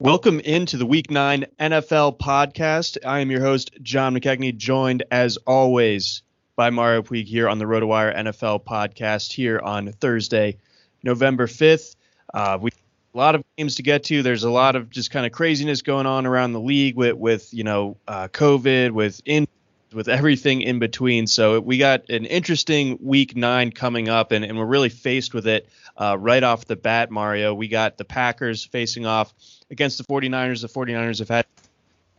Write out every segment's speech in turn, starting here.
Welcome into the Week 9 NFL podcast. I am your host, John McKechnie, joined as always by Mario Puig here on the RotoWire NFL podcast here on Thursday, November 5th. Uh, we a lot of games to get to. There's a lot of just kind of craziness going on around the league with, with you know, uh, COVID, with in with everything in between. So we got an interesting week nine coming up, and, and we're really faced with it uh, right off the bat, Mario. We got the Packers facing off against the 49ers. The 49ers have had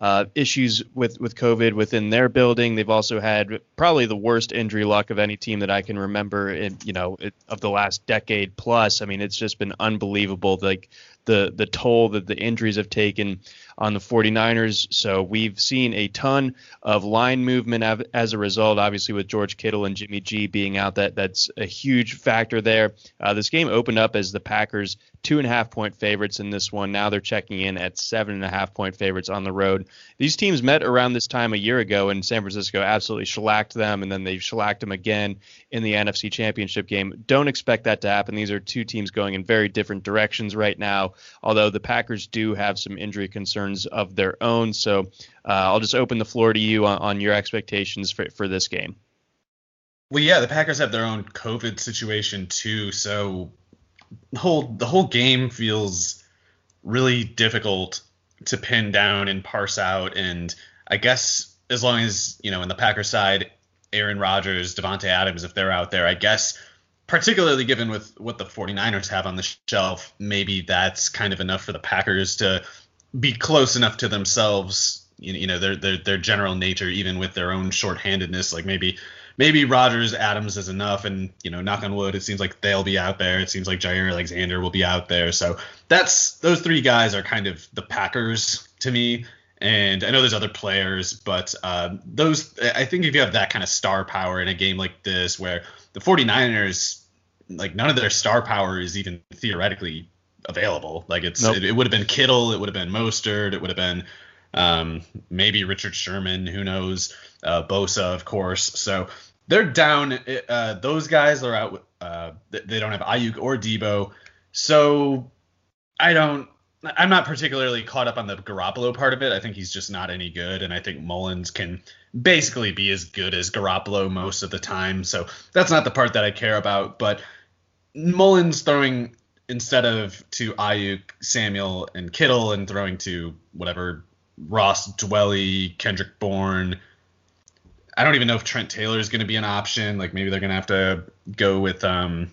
uh, issues with, with COVID within their building. They've also had probably the worst injury luck of any team that I can remember in, you know, it, of the last decade plus. I mean, it's just been unbelievable. Like the the toll that the injuries have taken on the 49ers. So we've seen a ton of line movement as a result. Obviously, with George Kittle and Jimmy G being out, that that's a huge factor there. Uh, this game opened up as the Packers two and a half point favorites in this one. Now they're checking in at seven and a half point favorites on the road. These teams met around this time a year ago, and San Francisco absolutely shellacked them, and then they shellacked them again in the NFC Championship game. Don't expect that to happen. These are two teams going in very different directions right now, although the Packers do have some injury concerns of their own. So uh, I'll just open the floor to you on, on your expectations for, for this game. Well, yeah, the Packers have their own COVID situation too, so the whole the whole game feels really difficult to pin down and parse out. And I guess as long as you know, in the Packers side, Aaron Rodgers, Davante Adams, if they're out there, I guess particularly given with what the 49ers have on the shelf, maybe that's kind of enough for the Packers to be close enough to themselves, you know, their their their general nature, even with their own shorthandedness. Like maybe maybe Rodgers, Adams is enough, and you know, knock on wood, it seems like they'll be out there. It seems like Jaire Alexander will be out there. So that's those three guys are kind of the Packers to me. And I know there's other players, but uh, those I think if you have that kind of star power in a game like this, where the 49ers, like none of their star power is even theoretically available. Like it's nope. it, it would have been Kittle, it would have been Mostert, it would have been um, maybe Richard Sherman, who knows, uh, Bosa, of course. So they're down. Uh, those guys are out. Uh, they don't have Aiyuk or Deebo. So I don't I'm not particularly caught up on the Garoppolo part of it. I think he's just not any good, and I think Mullens can basically be as good as Garoppolo most of the time. So that's not the part that I care about. But Mullens throwing instead of to Aiyuk, Samuel, and Kittle, and throwing to whatever Ross Dwelley, Kendrick Bourne. I don't even know if Trent Taylor is going to be an option. Like maybe they're going to have to go with um,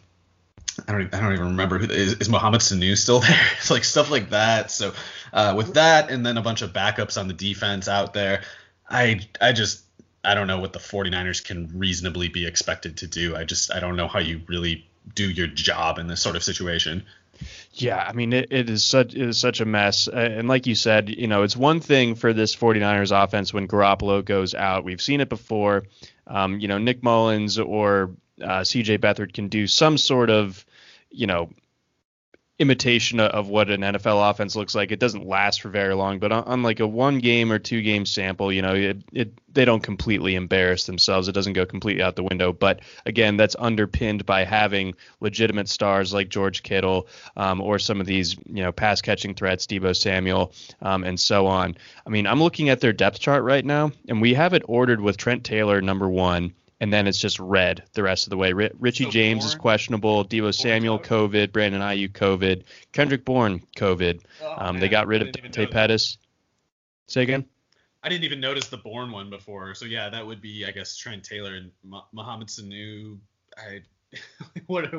I don't I don't even remember who is, is Mohamed Sanu still there? it's like stuff like that. So uh, with that and then a bunch of backups on the defense out there, I I just I don't know what the 49ers can reasonably be expected to do. I just I don't know how you really do your job in this sort of situation. Yeah, I mean it, it is such it is such a mess. And like you said, you know, it's one thing for this 49ers offense when Garoppolo goes out. We've seen it before. Um, you know, Nick Mullens or uh, CJ Beathard can do some sort of, you know, imitation of what an NFL offense looks like. It doesn't last for very long, but on, on like a one game or two game sample, you know, it, it they don't completely embarrass themselves. It doesn't go completely out the window. But again, that's underpinned by having legitimate stars like George Kittle um, or some of these, you know, pass catching threats, Deebo Samuel, um, and so on. I mean, I'm looking at their depth chart right now, and we have it ordered with Trent Taylor number one and then it's just red the rest of the way. Richie so James Bourne, is questionable. Deebo Samuel COVID. Brandon Aiyuk COVID. Kendrick Bourne COVID. Oh, um, they got rid of Dante Pettis. Say again. I didn't even notice the Bourne one before. So yeah, that would be I guess Trent Taylor and Mohamed Sanu. I what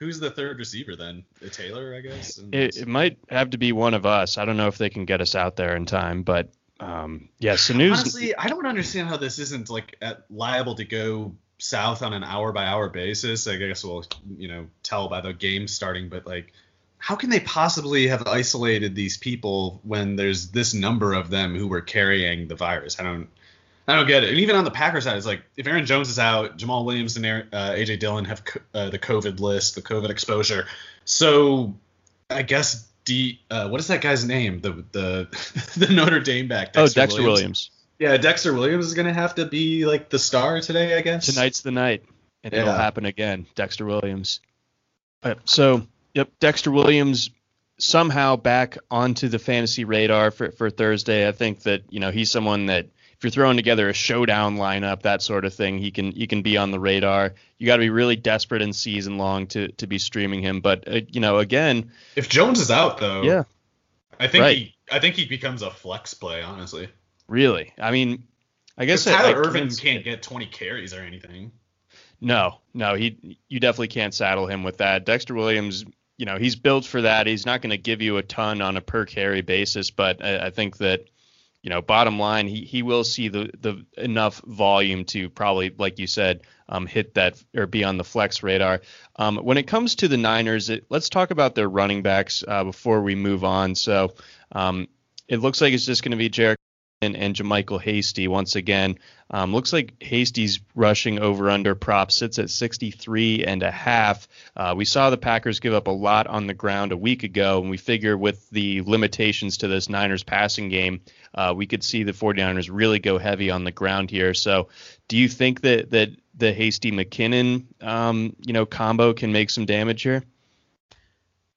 who's the third receiver then? The Taylor, I guess. It, it, might have to be one of us. I don't know if they can get us out there in time, but um, yeah, Sanu's. Honestly, I don't understand how this isn't like at, liable to go south on an hour by hour basis. I guess we'll you know tell by the game starting, but like, how can they possibly have isolated these people when there's this number of them who were carrying the virus? I don't. I don't get it. And even on the Packers side, it's like if Aaron Jones is out, Jamaal Williams and uh, AJ Dillon have uh, the COVID list, the COVID exposure. So I guess D. Uh, what is that guy's name? The the the Notre Dame back. Oh, Dexter oh, Dexter Williams. Williams. Yeah, Dexter Williams is gonna have to be like the star today, I guess. Tonight's the night, and yeah. it'll happen again. Dexter Williams. so, yep, Dexter Williams somehow back onto the fantasy radar for for Thursday. I think that you know he's someone that if you're throwing together a showdown lineup, that sort of thing, he can he can be on the radar. You got to be really desperate in season long to to be streaming him. But uh, you know, again, if Jones is out though, yeah, I think right. he I think he becomes a flex play. Honestly, really, I mean, I guess Tyler Ervin can't get 20 carries or anything. No, no, he you definitely can't saddle him with that. Dexter Williams, you know, he's built for that. He's not going to give you a ton on a per carry basis, but I, I think that you know, bottom line, he, he will see the, the enough volume to probably, like you said, um, hit that or be on the flex radar. Um, when it comes to the Niners, it, let's talk about their running backs uh, before we move on. So um, it looks like it's just going to be Jerick and, JaMycal Hasty once again. Um, looks like Hasty's rushing over under prop sits at 63 and a half. Uh, we saw the Packers give up a lot on the ground a week ago, and we figure with the limitations to this Niners passing game, uh, we could see the 49ers really go heavy on the ground here. So, do you think that that the Hasty McKinnon, um, you know, combo can make some damage here?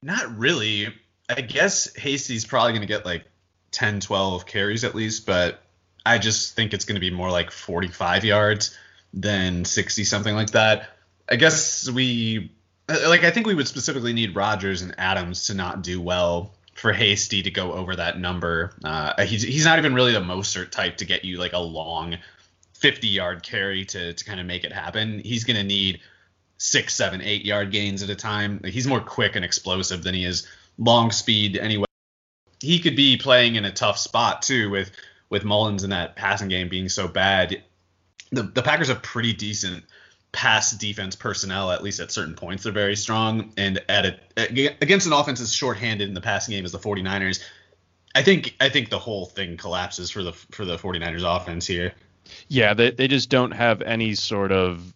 Not really. I guess Hasty's probably going to get like 10, 12 carries at least, but I just think it's going to be more like 45 yards than 60, something like that. I guess we, like, I think we would specifically need Rodgers and Adams to not do well for Hasty to go over that number. Uh, he's, he's not even really the Mostert type to get you like a long 50 yard carry to, to kind of make it happen. He's going to need six, seven, eight yard gains at a time. He's more quick and explosive than he is long speed anyway he could be playing in a tough spot too with with Mullens and that passing game being so bad. The the Packers have pretty decent pass defense personnel at least at certain points they're very strong and at a, against an offense as shorthanded in the passing game as the 49ers I think I think the whole thing collapses for the for the 49ers offense here. Yeah, they they just don't have any sort of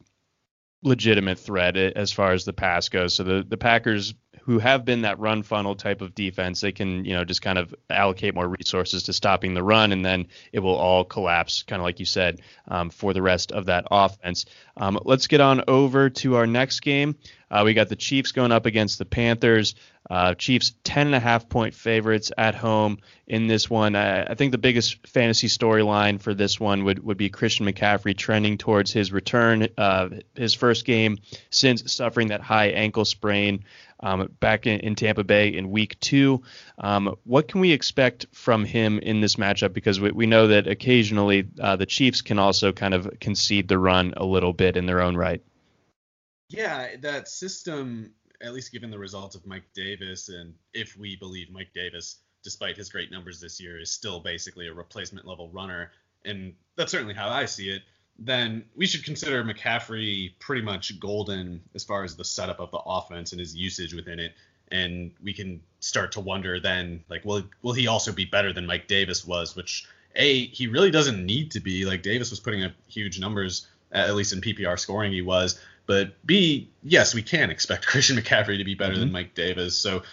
legitimate threat as far as the pass goes. So the the Packers who have been that run funnel type of defense, they can, you know, just kind of allocate more resources to stopping the run, and then it will all collapse, kind of like you said, um, for the rest of that offense. Um, let's get on over to our next game. Uh, we got the Chiefs going up against the Panthers. Uh, Chiefs 10 and a half point favorites at home in this one. I, I think the biggest fantasy storyline for this one would, would be Christian McCaffrey trending towards his return, uh, his first game since suffering that high ankle sprain um, back in, in, Tampa Bay in week two. Um, what can we expect from him in this matchup? Because we, we know that occasionally uh, the Chiefs can also kind of concede the run a little bit in their own right. Yeah, that system, at least given the results of Mike Davis, and if we believe Mike Davis, despite his great numbers this year, is still basically a replacement level runner, and that's certainly how I see it then we should consider McCaffrey pretty much golden as far as the setup of the offense and his usage within it. And we can start to wonder then, like, will will he also be better than Mike Davis was? Which a he really doesn't need to be. Like Davis was putting up huge numbers, at least in PPR scoring he was. But B, yes, we can expect Christian McCaffrey to be better mm-hmm. than Mike Davis. So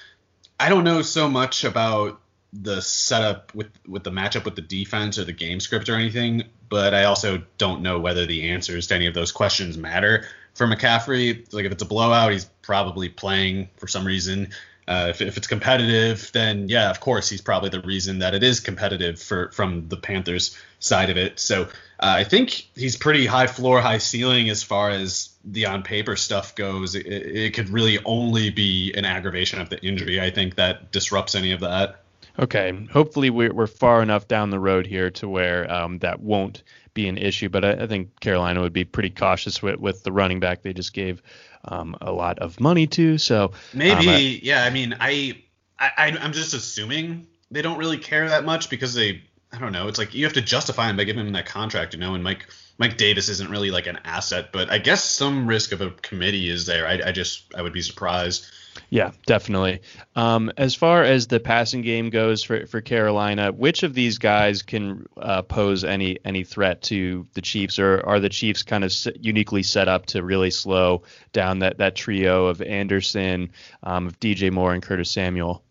I don't know so much about the setup with with the matchup with the defense or the game script or anything, but I also don't know whether the answers to any of those questions matter for McCaffrey. Like if it's a blowout, he's probably playing for some reason. Uh, if, if it's competitive, then yeah, of course he's probably the reason that it is competitive for from the Panthers side of it. So uh, I think he's pretty high floor, high ceiling as far as the on paper stuff goes. It, it could really only be an aggravation of the injury. I think that disrupts any of that. Okay, hopefully we're, we're far enough down the road here to where um, that won't be an issue. But I, I, think Carolina would be pretty cautious with, with the running back they just gave um, a lot of money to. So maybe, um, I, yeah. I mean, I, I I'm just assuming they don't really care that much because they I don't know. It's like you have to justify him by giving him that contract, you know. And Mike Mike Davis isn't really like an asset, but I guess some risk of a committee is there. I, I just I would be surprised. Yeah, definitely. Um, as far as the passing game goes for, for Carolina, which of these guys can uh, pose any any threat to the Chiefs, or are the Chiefs kind of uniquely set up to really slow down that that trio of Anderson, um, of DJ Moore, and Curtis Samuel?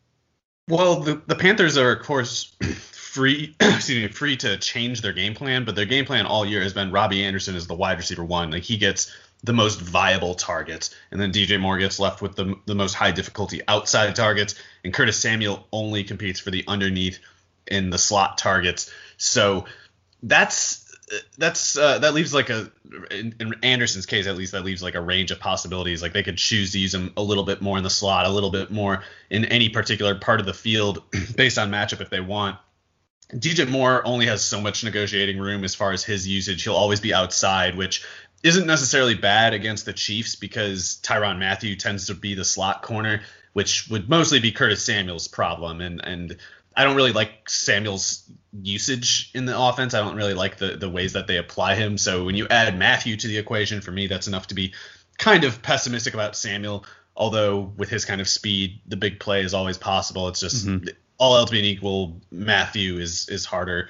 Well, the, the Panthers are of course free excuse me free to change their game plan, but their game plan all year has been Robbie Anderson is the wide receiver one. Like he gets the most viable targets. And then DJ Moore gets left with the, the most high difficulty outside targets. And Curtis Samuel only competes for the underneath in the slot targets. So that's that's uh, that leaves like a in, in, Anderson's case at least that leaves like a range of possibilities. Like they could choose to use him a little bit more in the slot, a little bit more in any particular part of the field based on matchup if they want. DJ Moore only has so much negotiating room as far as his usage. He'll always be outside, which isn't necessarily bad against the Chiefs because Tyrann Mathieu tends to be the slot corner, which would mostly be Curtis Samuel's problem. And and I don't really like Samuel's usage in the offense. I don't really like the the ways that they apply him. So when you add Mathieu to the equation, for me, that's enough to be kind of pessimistic about Samuel. Although with his kind of speed, the big play is always possible. It's just mm-hmm. all else being equal, Mathieu is is harder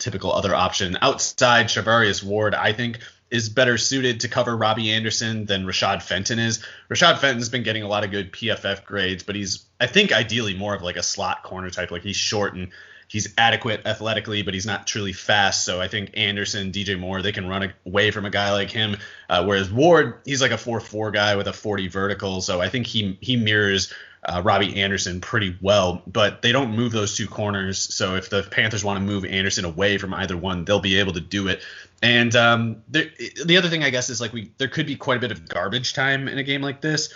typical other option. Outside, Charvarius Ward, I think, is better suited to cover Robbie Anderson than Rashad Fenton is. Rashad Fenton's been getting a lot of good PFF grades, but he's, I think, ideally more of like a slot corner type. Like he's short and he's adequate athletically, but he's not truly fast. So I think Anderson, DJ Moore, they can run away from a guy like him. Uh, whereas Ward, he's like a 4-4 guy with a 40 vertical. So I think he he mirrors uh, Robbie Anderson pretty well, but they don't move those two corners. So if the Panthers want to move Anderson away from either one, they'll be able to do it. And um, the, the other thing I guess is like we there could be quite a bit of garbage time in a game like this.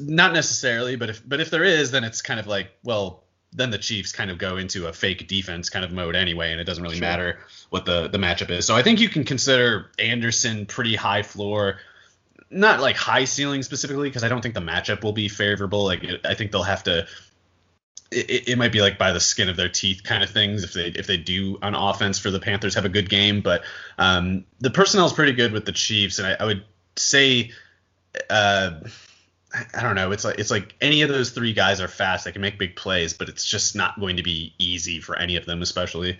Not necessarily, but if but if there is, then it's kind of like well, then the Chiefs kind of go into a fake defense kind of mode anyway, and it doesn't really sure. matter what the the matchup is. So I think you can consider Anderson pretty high floor not like high ceiling specifically because I don't think the matchup will be favorable. Like I think they'll have to. It, it, might be like by the skin of their teeth kind of things if they if they do on offense for the Panthers have a good game. But um, the personnel is pretty good with the Chiefs, and I, I would say. Uh, I don't know. It's like it's like any of those three guys are fast. They can make big plays, but it's just not going to be easy for any of them, especially.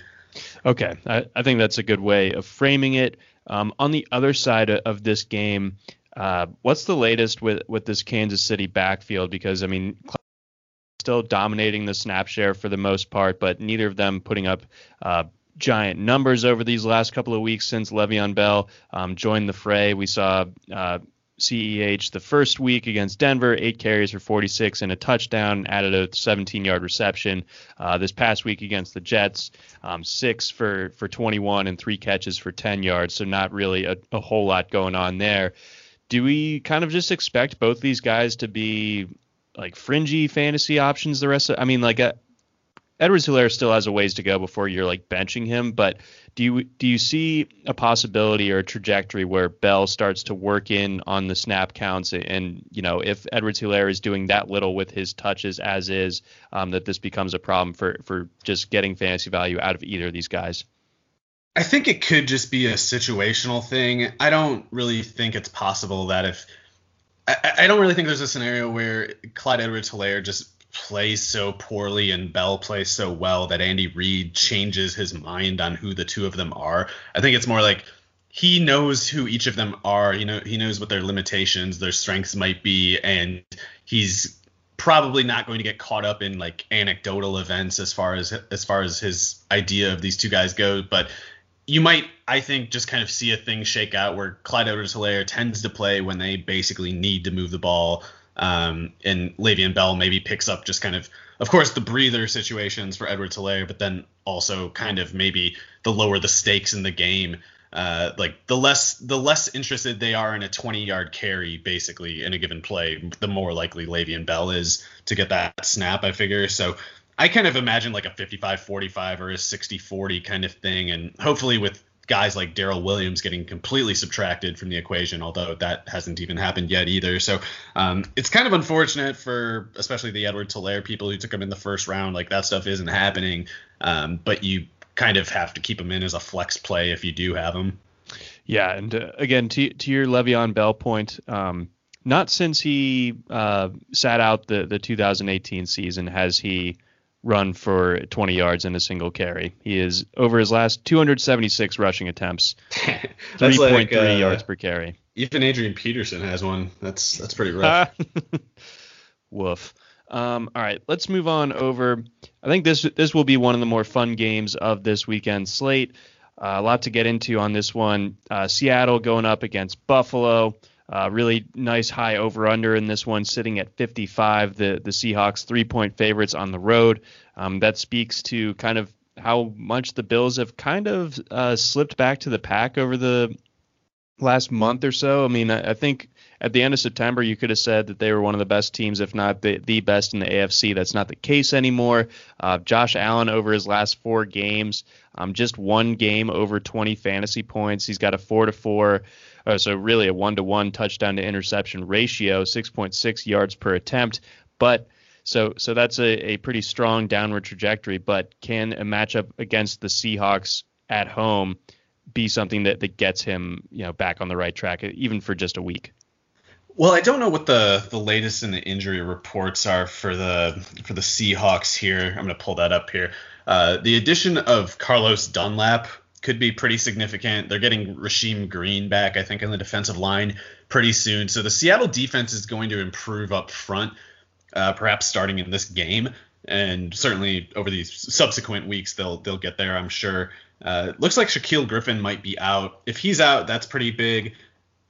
Okay, I, I think that's a good way of framing it. Um, on the other side of this game, uh, what's the latest with with this Kansas City backfield? Because I mean, still dominating the snap share for the most part, but neither of them putting up uh, giant numbers over these last couple of weeks since Le'Veon Bell um, joined the fray. We saw uh, CEH the first week against Denver, eight carries for 46 and a touchdown, added a 17 yard reception. Uh, this past week against the Jets, um, six for, for 21 and three catches for 10 yards. So not really a, a whole lot going on there. Do we kind of just expect both these guys to be like fringy fantasy options the rest of I mean like uh, Edwards Helaire still has a ways to go before you're like benching him, but do you do you see a possibility or a trajectory where Bell starts to work in on the snap counts and you know if Edwards Helaire is doing that little with his touches as is, um, that this becomes a problem for for just getting fantasy value out of either of these guys? I think it could just be a situational thing. I don't really think it's possible that if I, I don't really think there's a scenario where Clyde Edwards Helaire just plays so poorly and Bell plays so well that Andy Reid changes his mind on who the two of them are. I think it's more like he knows who each of them are. You know, he knows what their limitations, their strengths might be, and he's probably not going to get caught up in like anecdotal events as far as as far as his idea of these two guys go. But you might, I think, just kind of see a thing shake out where Clyde Edwards-Helaire tends to play when they basically need to move the ball um, and Le'Veon Bell maybe picks up just kind of, of course, the breather situations for Edward Helaire, but then also kind of maybe the lower the stakes in the game. Uh, like the less the less interested they are in a 20 yard carry basically in a given play, the more likely Le'Veon Bell is to get that snap. I figure so. I kind of imagine like a 55-45 or a 60-40 kind of thing, and hopefully with guys like Darrel Williams getting completely subtracted from the equation, although that hasn't even happened yet either. So um, it's kind of unfortunate for especially the Edward Helaire people who took him in the first round. Like that stuff isn't happening, um, but you kind of have to keep him in as a flex play if you do have him. Yeah, and uh, again to to your Le'Veon Bell point. Um, not since he uh, sat out the, the 2018 season has he run for 20 yards in a single carry. He is over his last 276 rushing attempts, 3.3 like, uh, yards per carry. Even Adrian Peterson has one. That's that's pretty rough. Woof. Um, all right, let's move on over. I think this this will be one of the more fun games of this weekend slate. Uh, a lot to get into on this one. Uh, Seattle going up against Buffalo. Uh, really nice high over under in this one, sitting at 55. The the Seahawks three point favorites on the road. Um, that speaks to kind of how much the Bills have kind of uh, slipped back to the pack over the last month or so. I mean, I, I, think at the end of September you could have said that they were one of the best teams, if not the, the best in the AFC. That's not the case anymore. Uh, Josh Allen over his last four games, um, just one game over 20 fantasy points. He's got a four to four uh, so really a one to one touchdown to interception ratio, 6.6 yards per attempt. But so so that's a, a pretty strong downward trajectory. But can a matchup against the Seahawks at home be something that, that gets him you know back on the right track, even for just a week? Well, I don't know what the the latest in the injury reports are for the for the Seahawks here. I'm going to pull that up here. Uh, the addition of Carlos Dunlap could be pretty significant. They're getting Rasheem Green back, I think, in the defensive line pretty soon. So the Seattle defense is going to improve up front, uh, perhaps starting in this game, and certainly over these subsequent weeks they'll they'll get there. I'm sure. Uh, looks like Shaquill Griffin might be out. If he's out, that's pretty big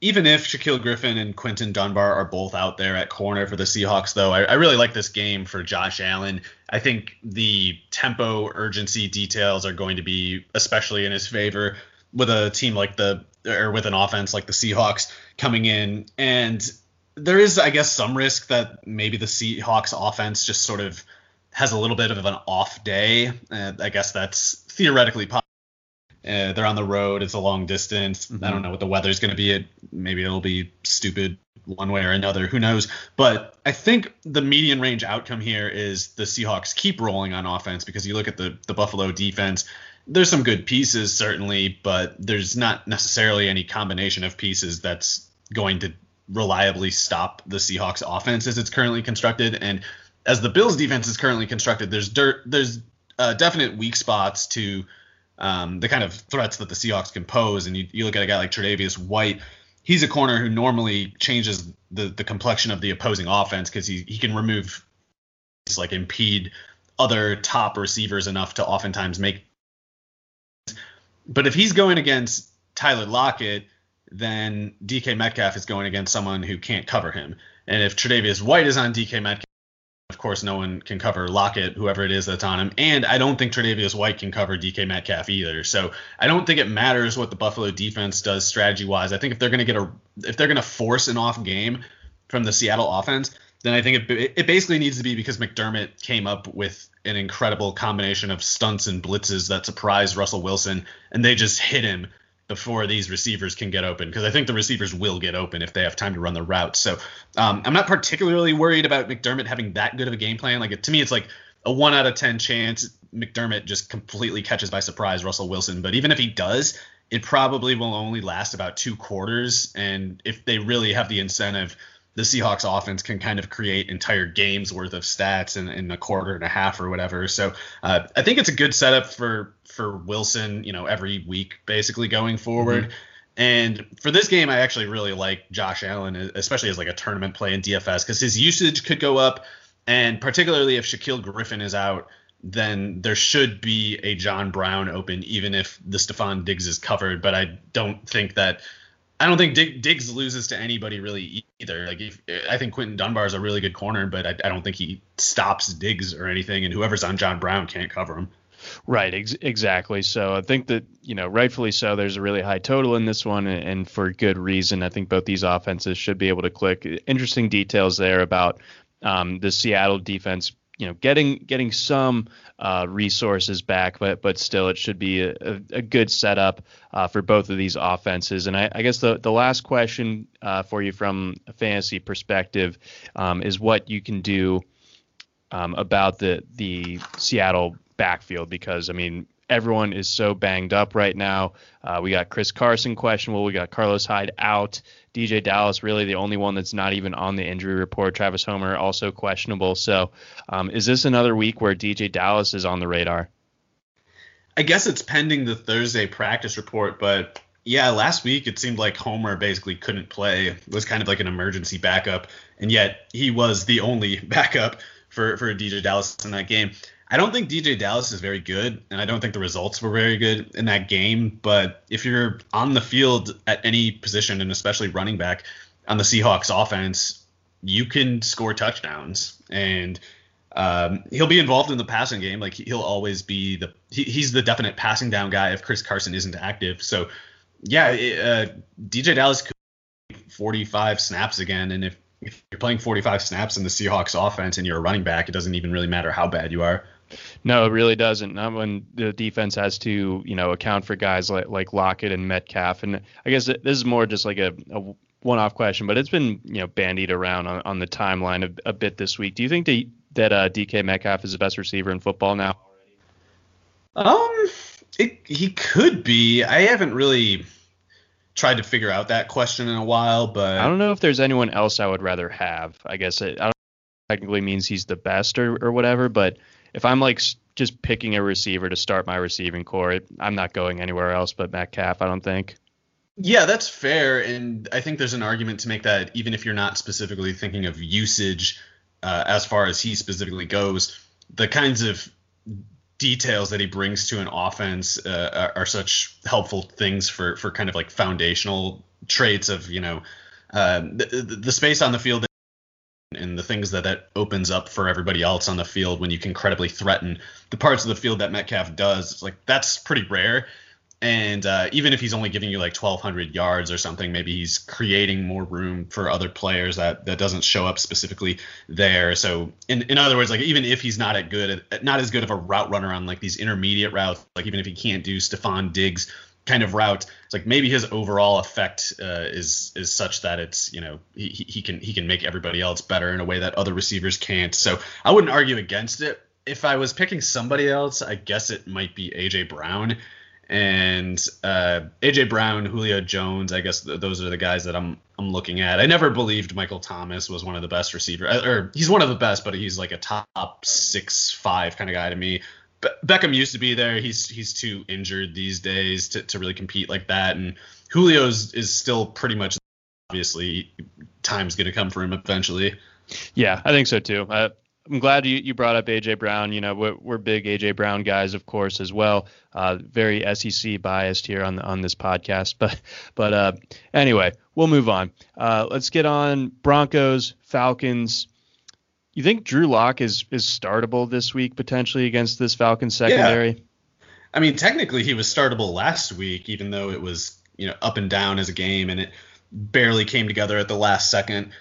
even if Shaquill Griffin and Quinton Dunbar are both out there at corner for the Seahawks, though, I, I, really like this game for Josh Allen. I think the tempo, urgency details are going to be especially in his favor with a team like the or with an offense like the Seahawks coming in. And there is, I guess, some risk that maybe the Seahawks offense just sort of has a little bit of an off day. Uh, I guess that's theoretically possible uh, they're on the road. It's a long distance. Mm-hmm. I don't know what the weather's going to be. It maybe it'll be stupid one way or another. Who knows? But I think the median range outcome here is the Seahawks keep rolling on offense because you look at the the Buffalo defense. There's some good pieces certainly, but there's not necessarily any combination of pieces that's going to reliably stop the Seahawks offense as it's currently constructed. And as the Bills defense is currently constructed, there's dirt, there's uh, definite weak spots to um, the kind of threats that the Seahawks can pose. And you, you look at a guy like Tre'Davious White, he's a corner who normally changes the, the complexion of the opposing offense because he, he can remove, like impede other top receivers enough to oftentimes make. But if he's going against Tyler Lockett, then DK Metcalf is going against someone who can't cover him. And if Tre'Davious White is on DK Metcalf, of course, no one can cover Lockett, whoever it is that's on him. And I don't think Tre'Davious White can cover DK Metcalf either. So I don't think it matters what the Buffalo defense does strategy wise. I think if they're going to get a, if they're going to force an off game from the Seattle offense, then I think it, it basically needs to be because McDermott came up with an incredible combination of stunts and blitzes that surprised Russell Wilson, and they just hit him before these receivers can get open because I think the receivers will get open if they have time to run the route. So um, I'm not particularly worried about McDermott having that good of a game plan. Like to me, it's like a one out of ten chance McDermott just completely catches by surprise Russell Wilson. But even if he does, it probably will only last about two quarters. And if they really have the incentive the Seahawks offense can kind of create entire games worth of stats in, in a quarter and a half or whatever. So uh, I think it's a good setup for for Wilson, you know, every week basically going forward. Mm-hmm. And for this game, I actually really like Josh Allen, especially as like a tournament play in DFS because his usage could go up, and particularly if Shaquill Griffin is out, then there should be a John Brown open, even if the Stefon Diggs is covered. But I don't think that I don't think Diggs loses to anybody really either. Like if, I think Quinton Dunbar is a really good corner, but I, I, don't think he stops Diggs or anything, and whoever's on John Brown can't cover him. Right, ex- exactly. So I think that you know, rightfully so. There's a really high total in this one, and, and for good reason. I think both these offenses should be able to click. Interesting details there about um, the Seattle defense you know getting getting some uh, resources back, but but still it should be a, a good setup uh, for both of these offenses. And I, I guess the the last question uh, for you from a fantasy perspective um, is what you can do um, about the the Seattle backfield because I mean everyone is so banged up right now. Uh, we got Chris Carson questionable. We got Carlos Hyde out. DeeJay Dallas really the only one that's not even on the injury report. Travis Homer also questionable. So um, is this another week where DeeJay Dallas is on the radar? I guess it's pending the Thursday practice report, but yeah, last week it seemed like Homer basically couldn't play. It was kind of like an emergency backup, and yet he was the only backup for for DeeJay Dallas in that game. I don't think DeeJay Dallas is very good, and I don't think the results were very good in that game. But if you're on the field at any position, and especially running back on the Seahawks offense, you can score touchdowns, and um, he'll be involved in the passing game. Like he'll always be the he, he's the definite passing down guy if Chris Carson isn't active. So yeah, uh, DeeJay Dallas could 45 snaps again, and if if you're playing 45 snaps in the Seahawks offense and you're a running back, it doesn't even really matter how bad you are. No, it really doesn't. Not when the defense has to, you know, account for guys like like Lockett and Metcalf. And I guess this is more just like a, a one-off question, but it's been you know bandied around on, on the timeline a, a bit this week. Do you think that that uh, DK Metcalf is the best receiver in football now? Um, it, he could be. I haven't really tried to figure out that question in a while, but I don't know if there's anyone else I would rather have. I guess it I don't technically means he's the best or, or whatever, but if I'm like just picking a receiver to start my receiving corps, I'm not going anywhere else but Metcalf. I don't think. Yeah, that's fair, and I think there's an argument to make that even if you're not specifically thinking of usage uh, as far as he specifically goes, the kinds of details that he brings to an offense uh, are, are, such helpful things for for kind of like foundational traits of you know uh, the, the space on the field and the things that that opens up for everybody else on the field when you can credibly threaten the parts of the field that Metcalf does. It's like that's pretty rare. And uh, even if he's only giving you like 1,200 yards or something, maybe he's creating more room for other players that that doesn't show up specifically there. So in in other words, like even if he's not at good, not as good of a route runner on like these intermediate routes, like even if he can't do Stefon Diggs kind of route. It's like maybe his overall effect uh, is is such that it's you know he, he can he can make everybody else better in a way that other receivers can't. So I wouldn't argue against it. If I was picking somebody else, I guess it might be AJ Brown. And uh, AJ Brown, Julio Jones, I guess th- those are the guys that I'm I'm looking at. I never believed Michael Thomas was one of the best receivers, uh, or he's one of the best, but he's like a top six five kind of guy to me. Beckham used to be there. He's he's too injured these days to, to really compete like that. And Julio's is still pretty much obviously time's going to come for him eventually. Yeah, I think so too. Uh, I'm glad you, you brought up AJ Brown. You know, we're, we're big AJ Brown guys, of course, as well. Uh, very SEC biased here on on this podcast, but but uh, anyway, we'll move on. Uh, let's get on Broncos, Falcons. You think Drew Lock is is startable this week potentially against this Falcons secondary? Yeah. I mean, technically he was startable last week, even though it was you know up and down as a game, and it barely came together at the last second.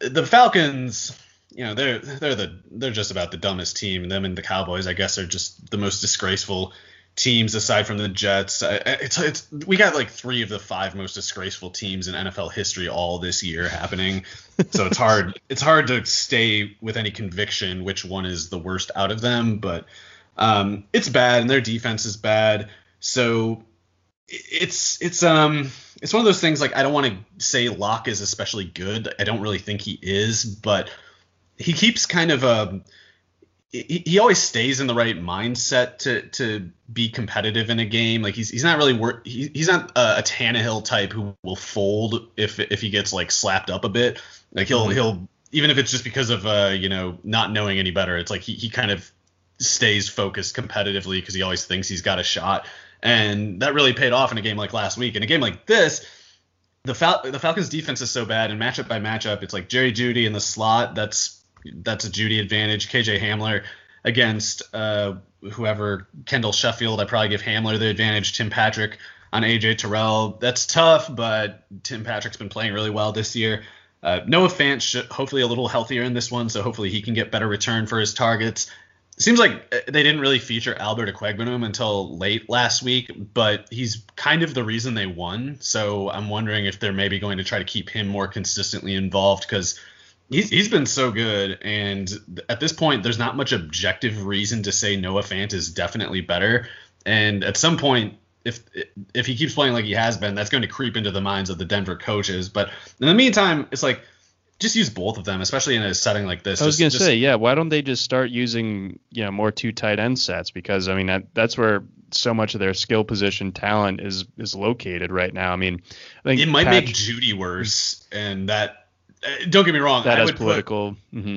The Falcons you know they're they're the they're just about the dumbest team. Them and the Cowboys, I guess, are just the most disgraceful teams aside from the Jets. It's it's we got like three of the five most disgraceful teams in NFL history all this year happening. so it's hard it's hard to stay with any conviction which one is the worst out of them, but um, it's bad and their defense is bad. So it's it's um it's one of those things like I don't want to say Lock is especially good. I don't really think he is, but he keeps kind of um he, he always stays in the right mindset to to be competitive in a game. Like he's he's not really wor- he, he's not a, a Tannehill type who will fold if if he gets like slapped up a bit. Like he'll mm-hmm. he'll even if it's just because of uh you know not knowing any better. It's like he he kind of stays focused competitively because he always thinks he's got a shot. And that really paid off in a game like last week. In a game like this, the Fal- the Falcons defense is so bad, and matchup by matchup, it's like Jerry Jeudy in the slot. That's that's a Jeudy advantage. KJ Hamler against uh, whoever Kendall Sheffield, I probably give Hamler the advantage. Tim Patrick on AJ Terrell, that's tough, but Tim Patrick's been playing really well this year. Uh, Noah Fant hopefully a little healthier in this one, so hopefully he can get better return for his targets. Seems like uh, they didn't really feature Albert Okwuegbunam until late last week, but he's kind of the reason they won. So I'm wondering if they're maybe going to try to keep him more consistently involved because – he's he's been so good, and at this point, there's not much objective reason to say Noah Fant is definitely better. And at some point, if if he keeps playing like he has been, that's going to creep into the minds of the Denver coaches. But in the meantime, it's like just use both of them, especially in a setting like this. I was going to say, yeah, why don't they just start using you know more two tight end sets? Because I mean that that's where so much of their skill position talent is is located right now. I mean, I think it might Pat- make Jeudy worse, and that don't get me wrong. That I is political. Put, mm-hmm.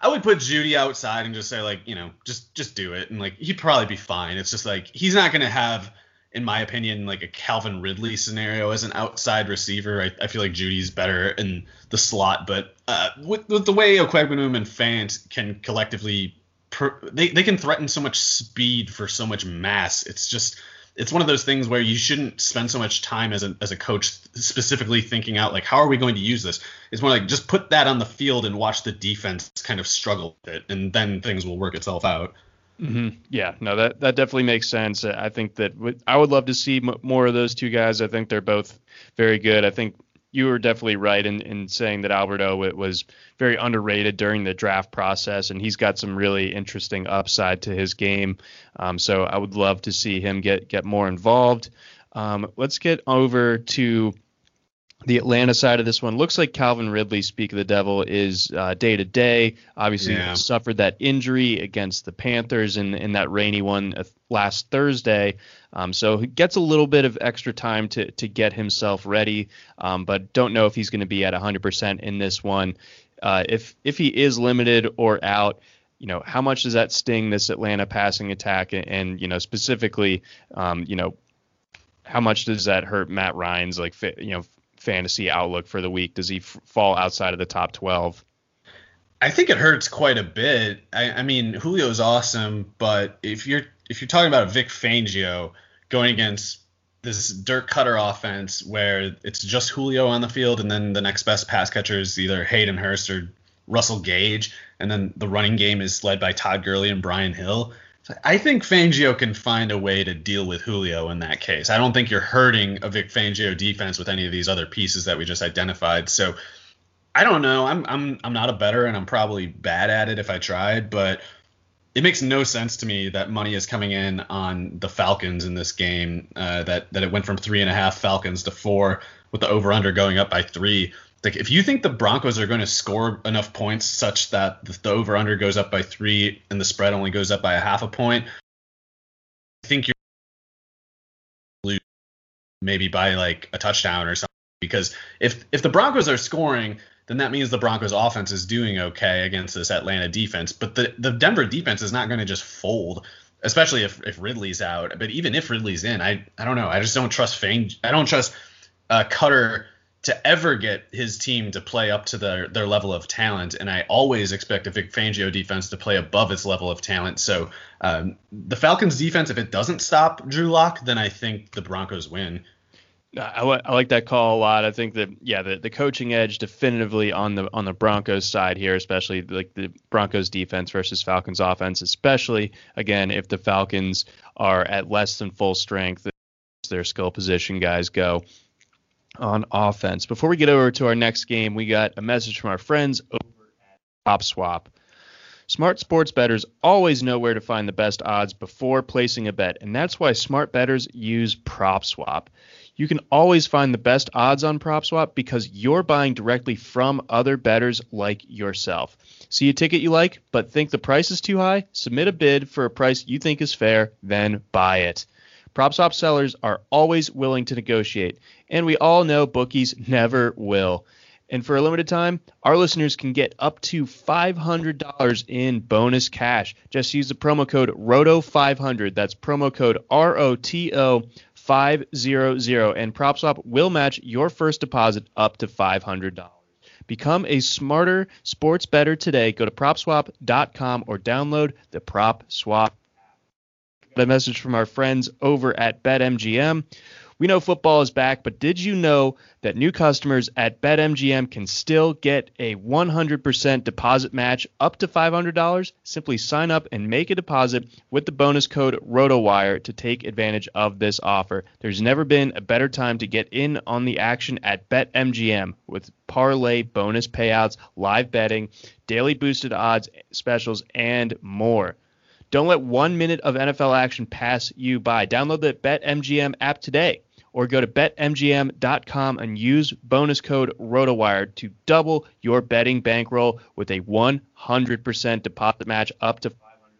I would put Jeudy outside and just say like, you know, just just do it, and like he'd probably be fine. It's just like he's not gonna have, in my opinion, like a Calvin Ridley scenario as an outside receiver. I, I feel like Jeudy's better in the slot, but uh, with, with the way Okwuegbunam and Fant can collectively, per, they they can threaten so much speed for so much mass. It's just it's one of those things where you shouldn't spend so much time as a, as a coach specifically thinking out like how are we going to use this? It's more like just put that on the field and watch the defense kind of struggle with it and then things will work itself out. Mm-hmm. yeah. No that that definitely makes sense. I think that i would love to see m- more of those two guys. I think they're both very good. I think you were definitely right in, in saying that Alberto was very underrated during the draft process, and he's got some really interesting upside to his game. Um, so I would love to see him get get more involved. Um, let's get over to the Atlanta side of this one looks like Calvin Ridley, speak of the devil, is day to day. Obviously, yeah. suffered that injury against the Panthers in in that rainy one uh, last Thursday. Um, so he gets a little bit of extra time to to get himself ready, um, but don't know if he's going to be at 100% in this one. Uh, if if he is limited or out, you know, how much does that sting this Atlanta passing attack? And, and you know, specifically, um, you know, how much does that hurt Matt Ryan's like, you know, fantasy outlook for the week? Does he f- fall outside of the top 12? I think it hurts quite a bit. I, I, mean, Julio's awesome, but if you're if you're talking about Vic Fangio going against this dirt cutter offense where it's just Julio on the field and then the next best pass catcher is either Hayden Hurst or Russell Gage, and then the running game is led by Todd Gurley and Brian Hill. I think Fangio can find a way to deal with Julio in that case. I don't think you're hurting a Vic Fangio defense with any of these other pieces that we just identified. So I don't know. I'm I'm I'm not a bettor and I'm probably bad at it if I tried, but it makes no sense to me that money is coming in on the Falcons in this game. Uh, that that it went from three and a half Falcons to four with the over under going up by three like if you think the Broncos are going to score enough points such that the over under goes up by three and the spread only goes up by a half a point, I think you're maybe by like a touchdown or something. because if if the Broncos are scoring, then that means the Broncos offense is doing okay against this Atlanta defense. But the the Denver defense is not going to just fold, especially if if Ridley's out. But even if Ridley's in, I I don't know. I just don't trust Fang. I don't trust uh, Koetter to ever get his team to play up to their their level of talent, and I always expect a Vic Fangio defense to play above its level of talent. So um, the Falcons defense, if it doesn't stop Drew Lock, then I think the Broncos win. I, I like that call a lot. I think that yeah, the, the coaching edge definitively on the on the Broncos side here, especially like the Broncos defense versus Falcons offense, especially again if the Falcons are at less than full strength, their skill position guys go on offense. Before we get over to our next game, we got a message from our friends over at PropSwap. Smart sports bettors always know where to find the best odds before placing a bet, and that's why smart bettors use PropSwap. You can always find the best odds on PropSwap because you're buying directly from other bettors like yourself. See a ticket you like, but think the price is too high? Submit a bid for a price you think is fair, then buy it. PropSwap sellers are always willing to negotiate, and we all know bookies never will. And for a limited time, our listeners can get up to $500 in bonus cash. Just use the promo code ROTO500. That's promo code R O T O 500 and PropSwap will match your first deposit up to $500. Become a smarter sports bettor today. Go to propswap.com or download the PropSwap a message from our friends over at BetMGM. We know football is back, but did you know that new customers at BetMGM can still get a 100% deposit match up to $500? Simply sign up and make a deposit with the bonus code ROTOWIRE to take advantage of this offer. There's never been a better time to get in on the action at BetMGM with parlay bonus payouts, live betting, daily boosted odds, specials, and more. Don't let one minute of NFL action pass you by. Download the BetMGM app today or go to betmgm.com and use bonus code ROTOWIRE to double your betting bankroll with a 100% deposit match up to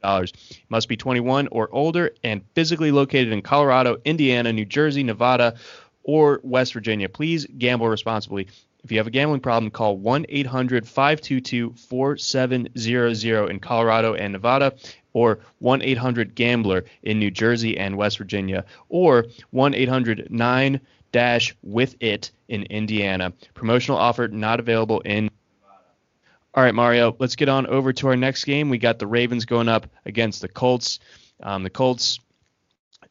$500. Must be 21 or older and physically located in Colorado, Indiana, New Jersey, Nevada, or West Virginia. Please gamble responsibly. If you have a gambling problem, call 1 800 522 4700 in Colorado and Nevada or 1 800 Gambler in New Jersey and West Virginia, or 1 800 9 dash with it in Indiana. Promotional offer not available in. All right, Mario, let's get on over to our next game. We got the Ravens going up against the Colts. Um, the Colts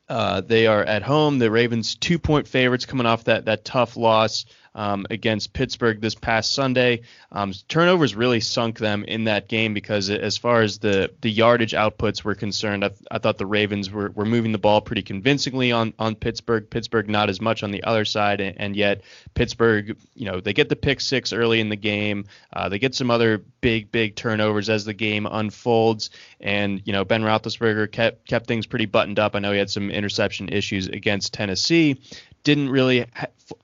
uh, they are at home. The Ravens two point favorites coming off that that tough loss um, against Pittsburgh this past Sunday. Um, turnovers really sunk them in that game because as far as the the yardage outputs were concerned, I, I thought the Ravens were, were moving the ball pretty convincingly on on Pittsburgh. Pittsburgh not as much on the other side, and, and yet Pittsburgh, you know, they get the pick six early in the game. Uh, they get some other big big turnovers as the game unfolds, and you know Ben Roethlisberger kept kept things pretty buttoned up. I know he had some interception issues against Tennessee didn't really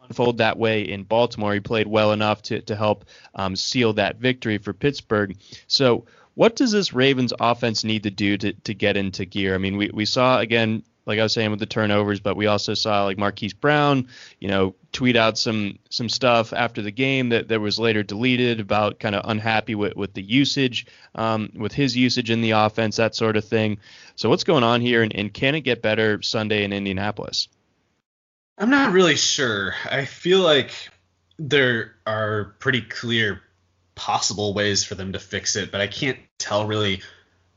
unfold that way in Baltimore. He played well enough to, to help um, seal that victory for Pittsburgh. So, what does this Ravens offense need to do to, to get into gear? I mean, we, we saw again, like I was saying with the turnovers, but we also saw like Marquise Brown, you know, tweet out some some stuff after the game that, that was later deleted about kind of unhappy with, with the usage, um, with his usage in the offense, that sort of thing. So what's going on here, and, and can it get better Sunday in Indianapolis? I'm not really sure. I feel like there are pretty clear possible ways for them to fix it, but I can't tell really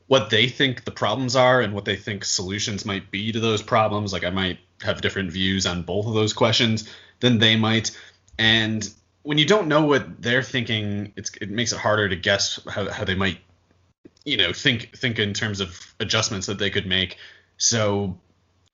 what they think the problems are and what they think solutions might be to those problems. Like I might have different views on both of those questions than they might. And when you don't know what they're thinking, it makes it harder to guess how, how they might, you know, think think in terms of adjustments that they could make. So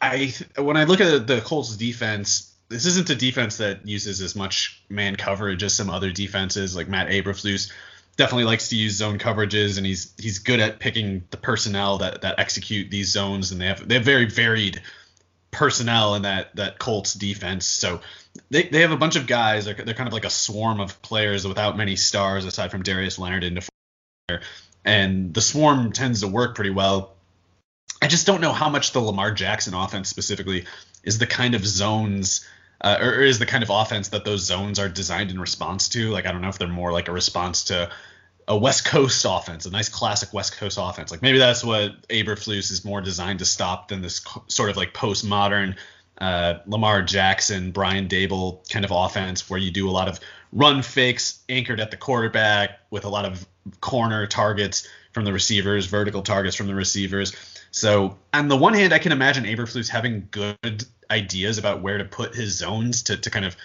I when I look at the Colts defense, this isn't a defense that uses as much man coverage as some other defenses. Like Matt Eberflus definitely likes to use zone coverages, and he's he's good at picking the personnel that that execute these zones, and they have they have very varied personnel in that that Colts defense. So they, they have a bunch of guys. They're, they're kind of like a swarm of players without many stars aside from Darius Leonard and and the swarm tends to work pretty well I just don't know how much the Lamar Jackson offense specifically is the kind of zones uh, or, is the kind of offense that those zones are designed in response to. Like I don't know if they're more like a response to a West Coast offense, a nice classic West Coast offense. Like maybe that's what Eberflus is more designed to stop than this sort of like postmodern uh, Lamar Jackson, Brian Daboll kind of offense where you do a lot of run fakes anchored at the quarterback with a lot of corner targets from the receivers, vertical targets from the receivers. So on the one hand, I can imagine Eberflus having good ideas about where to put his zones to, to kind of.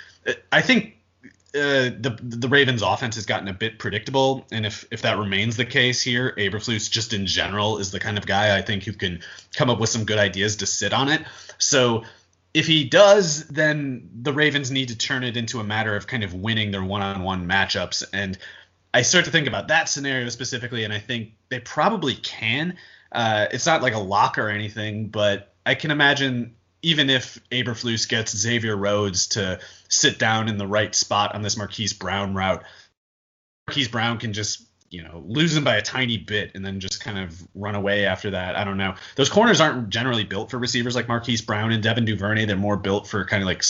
I think uh, the the Ravens offense has gotten a bit predictable, and if if that remains the case here, Eberflus just in general is the kind of guy I think who can come up with some good ideas to sit on it. So if he does, then the Ravens need to turn it into a matter of kind of winning their one-on-one matchups, and I start to think about that scenario specifically, and I think they probably can. Uh, it's not like a lock or anything, but I can imagine even if Eberflus gets Xavier Rhodes to sit down in the right spot on this Marquise Brown route, Marquise Brown can just you know lose him by a tiny bit and then just kind of run away after that. I don't know. Those corners aren't generally built for receivers like Marquise Brown and Devin Duvernay. They're more built for kind of like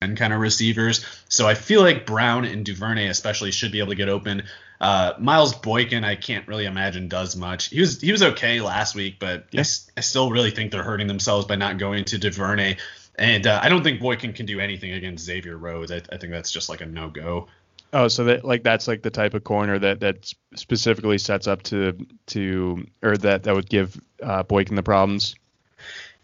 and kind of receivers. So I feel like Brown and Duvernay especially should be able to get open. Uh, Miles Boykin, I can't really imagine does much. He was he was okay last week, but yes. I, I still really think they're hurting themselves by not going to Duvernay. And uh, I don't think Boykin can do anything against Xavier Rhodes. I, I think that's just like a no go. Oh, so that like that's like the type of corner that that specifically sets up to to or that that would give uh, Boykin the problems.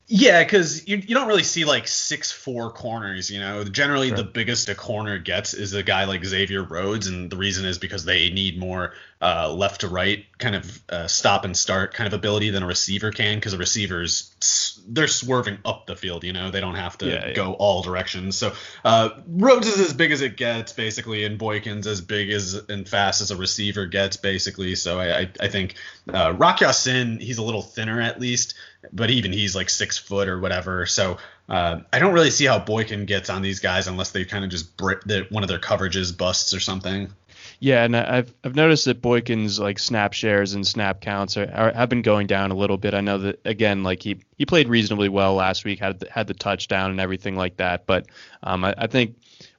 Yeah, because you, you don't really see like six four corners. You know, generally sure. the biggest a corner gets is a guy like Xavier Rhodes, and the reason is because they need more uh, left to right kind of uh, stop and start kind of ability than a receiver can, because a receiver's they're swerving up the field. You know, they don't have to yeah, yeah. go all directions. So uh, Rhodes is as big as it gets basically, and Boykin's as big as and fast as a receiver gets basically. So I I, I think uh, Ya-Sin he's a little thinner at least but even he's like six foot or whatever. So uh, I don't really see how Boykin gets on these guys unless they kind of just one of their coverages busts or something. Yeah, and I've I've noticed that Boykin's like snap shares and snap counts are, are, have been going down a little bit. I know that again, like he he played reasonably well last week, had the, had the touchdown and everything like that. But um, I, I think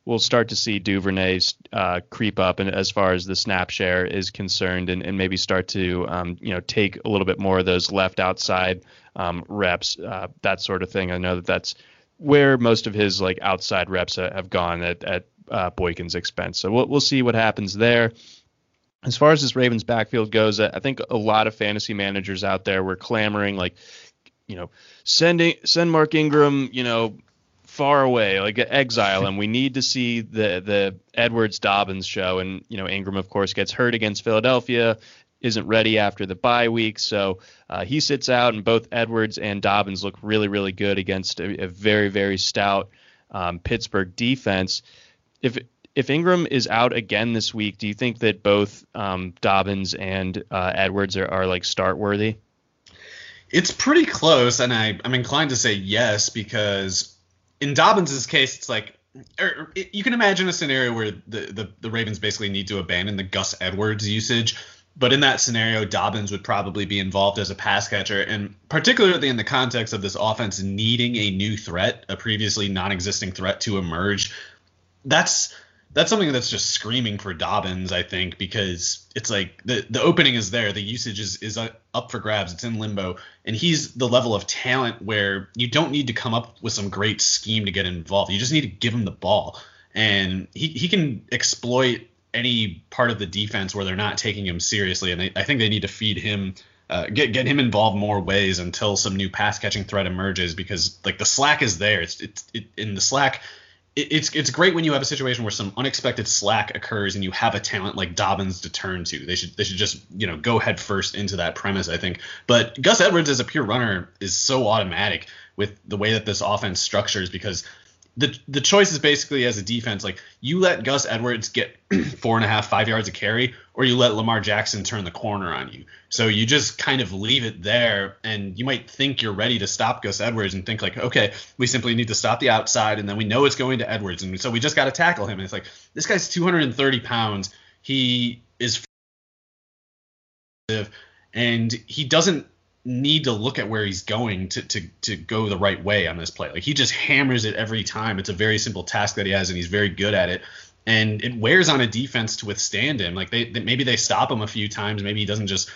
we'll start to see Duvernay uh, creep up, and as far as the snap share is concerned, and, and maybe start to um, you know take a little bit more of those left outside um, reps, uh, that sort of thing. I know that that's where most of his like outside reps have gone at, at uh, Boykin's expense. So we'll we'll see what happens there. As far as this Ravens backfield goes, I think a lot of fantasy managers out there were clamoring like, you know, sending send Mark Ingram, you know, far away, like exile and We need to see the the Edwards Dobbins show, and you know Ingram of course gets hurt against Philadelphia isn't ready after the bye week. So uh, he sits out, and both Edwards and Dobbins look really, really good against a, a very, very stout um, Pittsburgh defense. If if Ingram is out again this week, do you think that both um, Dobbins and uh, Edwards are, are like start worthy? It's pretty close, and I, I'm inclined to say yes because in Dobbins' case, it's like er, or you can imagine a scenario where the, the, the Ravens basically need to abandon the Gus Edwards usage but in that scenario, Dobbins would probably be involved as a pass catcher, and particularly in the context of this offense needing a new threat, a previously non-existing threat to emerge. That's that's something that's just screaming for Dobbins, I think, because it's like the the opening is there, the usage is is up for grabs, it's in limbo, and he's the level of talent where you don't need to come up with some great scheme to get involved. You just need to give him the ball, and he he can exploit any part of the defense where they're not taking him seriously, and they, I think they need to feed him, uh, get get him involved more ways until some new pass catching threat emerges because like the slack is there. It's it's it, in the slack. It, it's it's great when you have a situation where some unexpected slack occurs and you have a talent like Dobbins to turn to. They should they should just you know go head first into that premise. I think, but Gus Edwards as a pure runner is so automatic with the way that this offense structures because the the choice is basically as a defense, like you let Gus Edwards get four and a half, five yards of carry, or you let Lamar Jackson turn the corner on you. So you just kind of leave it there, and you might think you're ready to stop Gus Edwards and think like, okay, we simply need to stop the outside, and then we know it's going to Edwards, and so we just got to tackle him. And it's like this guy's 230 pounds. He is and he doesn't need to look at where he's going to, to to go the right way on this play. Like he just hammers it every time. It's a very simple task that he has, and he's very good at it. And it wears on a defense to withstand him. Like they, they maybe they stop him a few times. Maybe he doesn't just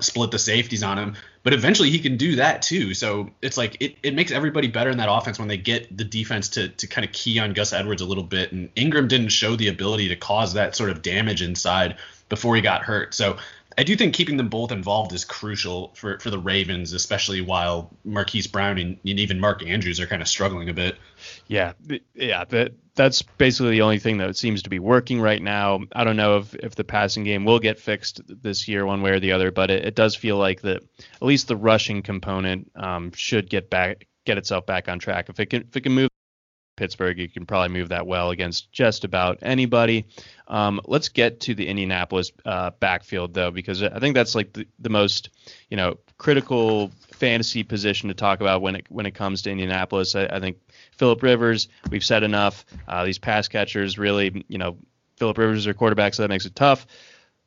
split the safeties on him, but eventually he can do that too. So it's like it, it makes everybody better in that offense when they get the defense to to kind of key on Gus Edwards a little bit. And Ingram didn't show the ability to cause that sort of damage inside before he got hurt. So I do think keeping them both involved is crucial for, for the Ravens, especially while Marquise Brown and, and even Mark Andrews are kind of struggling a bit. Yeah, yeah, that that's basically the only thing that seems to be working right now. I don't know if, if the passing game will get fixed this year, one way or the other, but it, it does feel like that at least the rushing component um, should get back get itself back on track. If it can if it can move Pittsburgh, you can probably move that well against just about anybody. Um, let's get to the Indianapolis uh, backfield though, because I think that's like the, the most, you know, critical fantasy position to talk about when it when it comes to Indianapolis. I, I think Philip Rivers, we've said enough. Uh, these pass catchers really, you know, Philip Rivers are quarterback, so that makes it tough.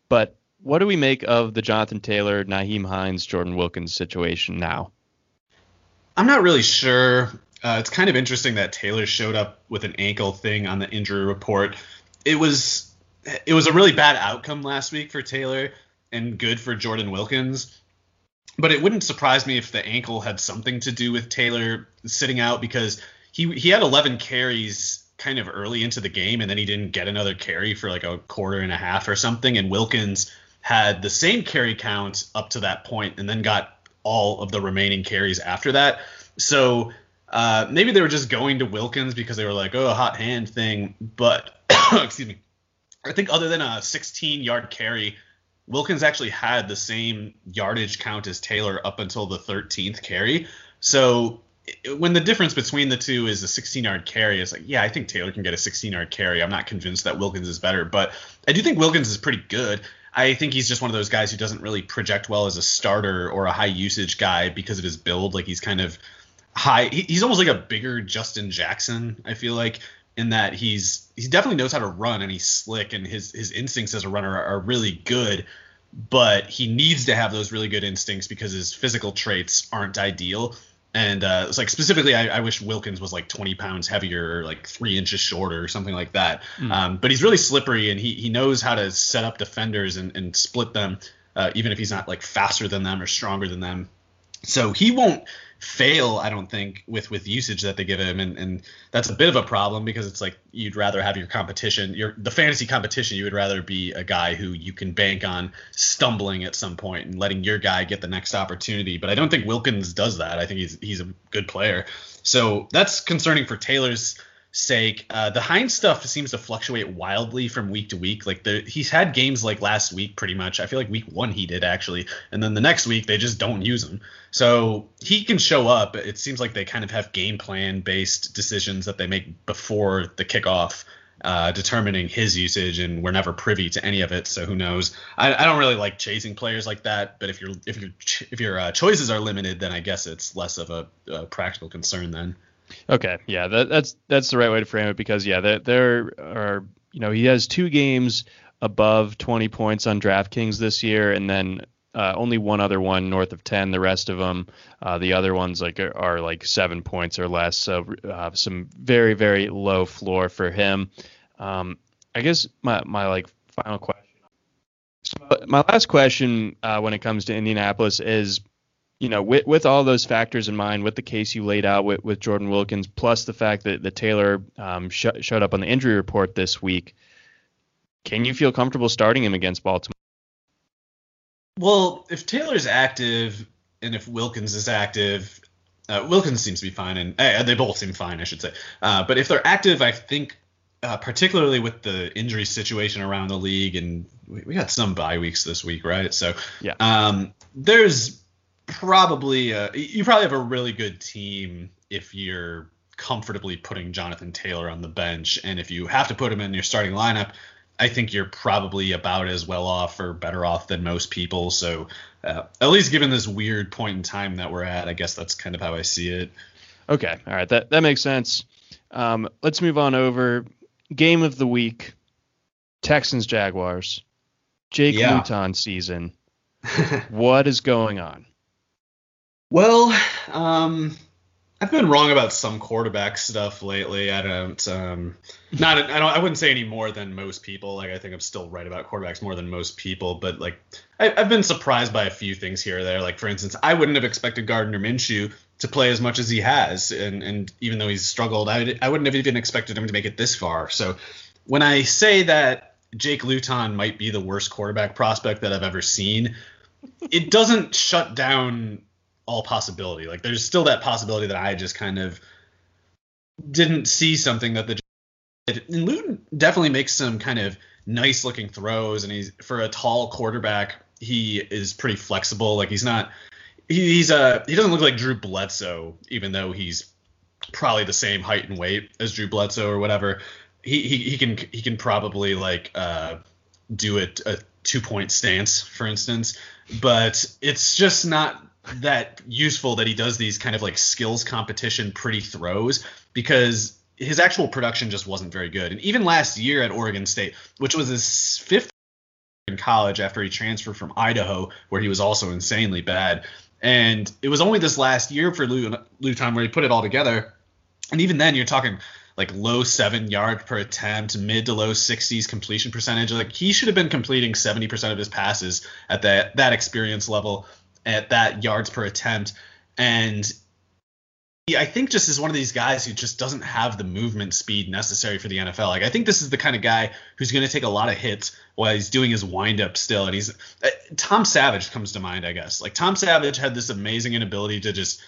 But what do we make of the Jonathan Taylor, Nyheim Hines, Jordan Wilkins situation now? I'm not really sure. Uh, it's kind of interesting that Taylor showed up with an ankle thing on the injury report. It was it was a really bad outcome last week for Taylor and good for Jordan Wilkins. But it wouldn't surprise me if the ankle had something to do with Taylor sitting out because he he had 11 carries kind of early into the game and then he didn't get another carry for like a quarter and a half or something and Wilkins had the same carry count up to that point and then got all of the remaining carries after that. So uh, maybe they were just going to Wilkins because they were like, oh, hot hand thing. But excuse me, I think other than a 16 yard carry, Wilkins actually had the same yardage count as Taylor up until the 13th carry. So when the difference between the two is a 16 yard carry, it's like, yeah, I think Taylor can get a 16 yard carry. I'm not convinced that Wilkins is better, but I do think Wilkins is pretty good. I think he's just one of those guys who doesn't really project well as a starter or a high usage guy because of his build. Like he's kind of high. He's almost like a bigger Justin Jackson. I feel like in that he's he definitely knows how to run and he's slick and his his instincts as a runner are, are really good. But he needs to have those really good instincts because his physical traits aren't ideal. And uh, it's like specifically, I, I, wish Wilkins was like 20 pounds heavier, or like three inches shorter, or something like that. Mm. Um, but he's really slippery, and he he knows how to set up defenders and, and split them, uh, even if he's not like faster than them or stronger than them. So he won't fail, I don't think, with with usage that they give him, and and that's a bit of a problem because it's like you'd rather have your competition, your the fantasy competition, you would rather be a guy who you can bank on stumbling at some point and letting your guy get the next opportunity. But I don't think Wilkins does that. I think he's he's a good player, so that's concerning for Taylor's sake. Uh, the Hines stuff seems to fluctuate wildly from week to week. Like the, he's had games like last week, pretty much. I feel like week one he did actually, and then the next week they just don't use him. So he can show up. It seems like they kind of have game plan based decisions that they make before the kickoff. Uh, determining his usage, and we're never privy to any of it. So who knows? I, I don't really like chasing players like that. But if your if your if your uh, choices are limited, then I guess it's less of a, a practical concern then. Okay, yeah, that, that's that's the right way to frame it because yeah, there, there are you know he has two games above 20 points on DraftKings this year, and then uh, only one other one north of 10. The rest of them, uh, the other ones like are, are, like seven points or less. So uh, some very very low floor for him. Um, I guess my my like final question. my last question uh, when it comes to Indianapolis is you know, with, with all those factors in mind, with the case you laid out with, with Jordan Wilkins, plus the fact that, that Taylor um, sh- showed up on the injury report this week, can you feel comfortable starting him against Baltimore? Well, if Taylor's active and if Wilkins is active, uh, Wilkins seems to be fine, and uh, they both seem fine, I should say. Uh, but if they're active, I think, uh, particularly with the injury situation around the league, and we, we got some bye weeks this week, right? So, yeah, um, there's probably uh, you probably have a really good team if you're comfortably putting Jonathan Taylor on the bench, and if you have to put him in your starting lineup, I think you're probably about as well off or better off than most people. So uh, at least given this weird point in time that we're at, I guess that's kind of how I see it. Okay, all right, that that makes sense. Um, let's move on over game of the week: Texans Jaguars. Jake yeah. Luton season. what is going on? Well, um, I've been wrong about some quarterback stuff lately. I don't, um, not, I don't, I wouldn't say any more than most people. Like, I think I'm still right about quarterbacks more than most people. But like, I, have been surprised by a few things here or there. Like, for instance, I wouldn't have expected Gardner Minshew to play as much as he has, and and even though he's struggled, I, I wouldn't have even expected him to make it this far. So, when I say that Jake Luton might be the worst quarterback prospect that I've ever seen, it doesn't shut down all possibility. Like there's still that possibility that I just kind of didn't see something that the and Luton definitely makes some kind of nice looking throws, and he's for a tall quarterback, he is pretty flexible. Like he's not he, he's a uh, he doesn't look like Drew Bledsoe, even though he's probably the same height and weight as Drew Bledsoe or whatever. He he, he can he can probably like uh, do it a two point stance, for instance, but it's just not that useful that he does these kind of like skills competition pretty throws because his actual production just wasn't very good. And even last year at Oregon State, which was his fifth in college after he transferred from Idaho, where he was also insanely bad. And it was only this last year for Luton where he put it all together. And even then, you're talking like low seven yards per attempt, mid to low 60s completion percentage. Like he should have been completing 70% of his passes at that that experience level at that yards per attempt. And he, I think just is one of these guys who just doesn't have the movement speed necessary for the NFL. Like I think this is the kind of guy who's going to take a lot of hits while he's doing his windup still. And he's uh, Tom Savage comes to mind, I guess. Like Tom Savage had this amazing inability to just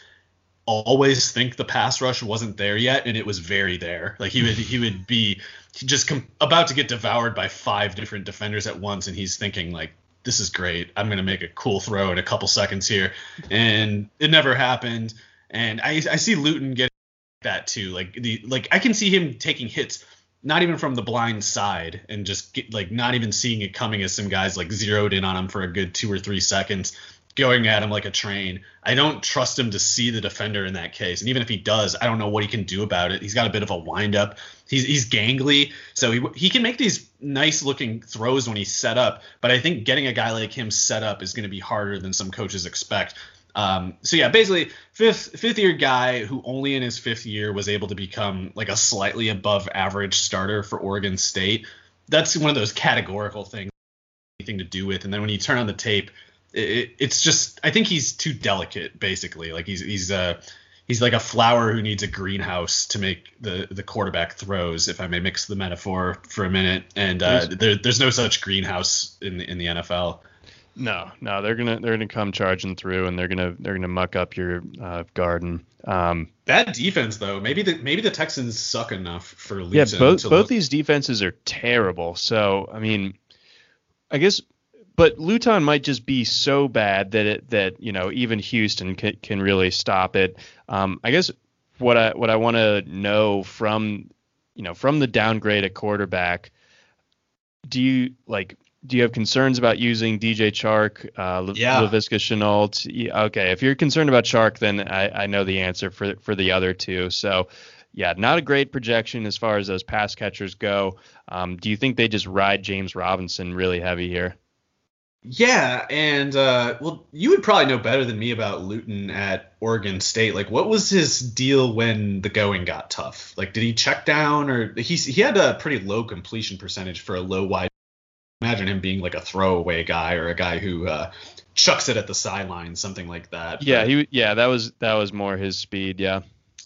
always think the pass rush wasn't there yet, and it was very there. Like he would he would be just com- about to get devoured by five different defenders at once, and he's thinking like this is great. I'm going to make a cool throw in a couple seconds here. And it never happened. And I, I see Luton getting that too. Like the like I can see him taking hits not even from the blind side and just get, like not even seeing it coming as some guys like zeroed in on him for a good two or three seconds going at him like a train. I don't trust him to see the defender in that case. And even if he does, I don't know what he can do about it. He's got a bit of a windup. He's he's gangly, so he he can make these nice looking throws when he's set up. But I think getting a guy like him set up is going to be harder than some coaches expect. Um, so yeah, basically fifth fifth year guy who only in his fifth year was able to become like a slightly above average starter for Oregon State. That's one of those categorical things anything to do with. And then when you turn on the tape, it, it's just I think he's too delicate basically. Like he's he's uh he's like a flower who needs a greenhouse to make the the quarterback throws. If I may mix the metaphor for a minute, and uh, there, there's no such greenhouse in the, in the NFL. No, no, they're gonna they're gonna come charging through, and they're gonna they're gonna muck up your uh, garden. Um, that defense, though, maybe the maybe the Texans suck enough for yeah. Both both look. these defenses are terrible. So I mean, I guess but Luton might just be so bad that it that you know even Houston can, can really stop it. Um, I guess what I what I want to know from you know from the downgrade at quarterback, do you like do you have concerns about using DJ Chark, uh, Le- yeah. Laviska Shenault? Yeah, okay, if you're concerned about Chark, then I, I know the answer for for the other two. So yeah, not a great projection as far as those pass catchers go. Um, do you think they just ride James Robinson really heavy here? Yeah, and uh, well, you would probably know better than me about Luton at Oregon State. Like, what was his deal when the going got tough? Like, did he check down, or he he had a pretty low completion percentage for a low wide? Imagine him being like a throwaway guy or a guy who uh, chucks it at the sideline, something like that. Yeah, but, he yeah that was that was more his speed. Yeah.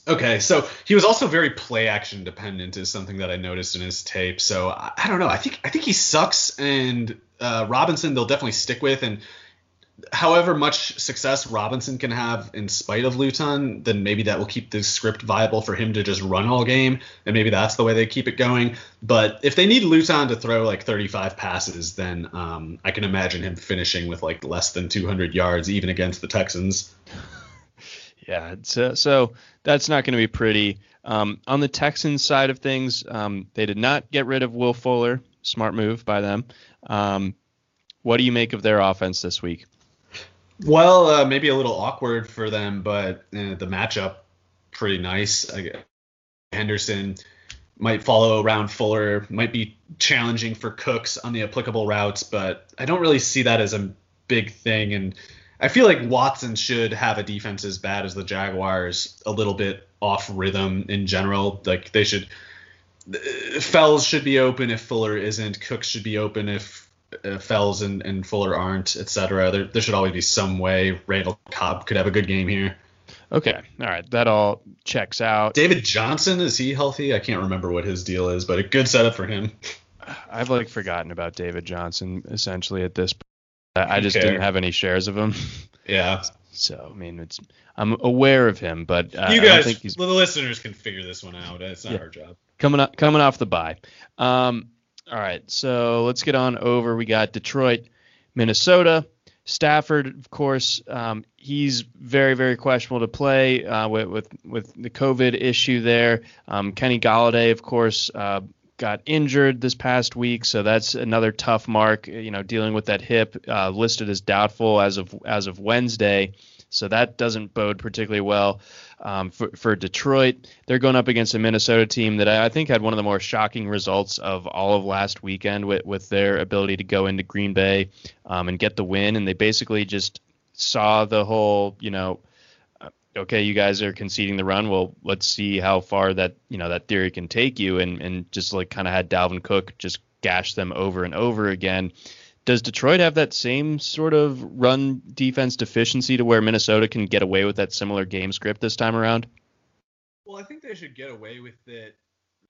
Okay, so he was also very play action dependent, is something that I noticed in his tape. So I, I don't know. I think I think he sucks, and uh, Robinson they'll definitely stick with. And however much success Robinson can have in spite of Luton, then maybe that will keep the script viable for him to just run all game, and maybe that's the way they keep it going. But if they need Luton to throw like 35 passes, then um, I can imagine him finishing with like less than 200 yards, even against the Texans. Yeah, so that's not going to be pretty. Um, on the Texans side of things, um, they did not get rid of Will Fuller. Smart move by them. Um, what do you make of their offense this week? Well, uh, maybe a little awkward for them, but uh, the matchup pretty nice. Henderson might follow around Fuller, might be challenging for Cooks on the applicable routes, but I don't really see that as a big thing. And I feel like Watson should have a defense as bad as the Jaguars, a little bit off rhythm in general. Like they should, Fells should be open if Fuller isn't. Cooks should be open if uh, Fells and, and Fuller aren't, etc. There, there should always be some way Randall Cobb could have a good game here. Okay, all right, that all checks out. David Johnson is he healthy? I can't remember what his deal is, but a good setup for him. I've like forgotten about David Johnson essentially at this point. I just didn't have any shares of him. Yeah. So I mean, it's I'm aware of him, but uh, you guys, the listeners can figure this one out. It's not Yeah. our job. Coming up coming off the bye. Um, all right, so let's get on over. We got Detroit, Minnesota, Stafford. Of course, um, he's very very questionable to play uh, with, with with the COVID issue there. Um, Kenny Golladay, of course. Uh, Got injured this past week, so that's another tough mark. You know, dealing with that hip, uh, listed as doubtful as of as of Wednesday, so that doesn't bode particularly well um, for, for Detroit. They're going up against a Minnesota team that I think had one of the more shocking results of all of last weekend with, with their ability to go into Green Bay um, and get the win. And they basically just saw the whole, you know, uh, okay, you guys are conceding the run. Well, let's see how far that, you know, that theory can take you. And, and just like kind of had Dalvin Cook just gash them over and over again. Does Detroit have that same sort of run defense deficiency to where Minnesota can get away with that similar game script this time around? Well, I think they should get away with it,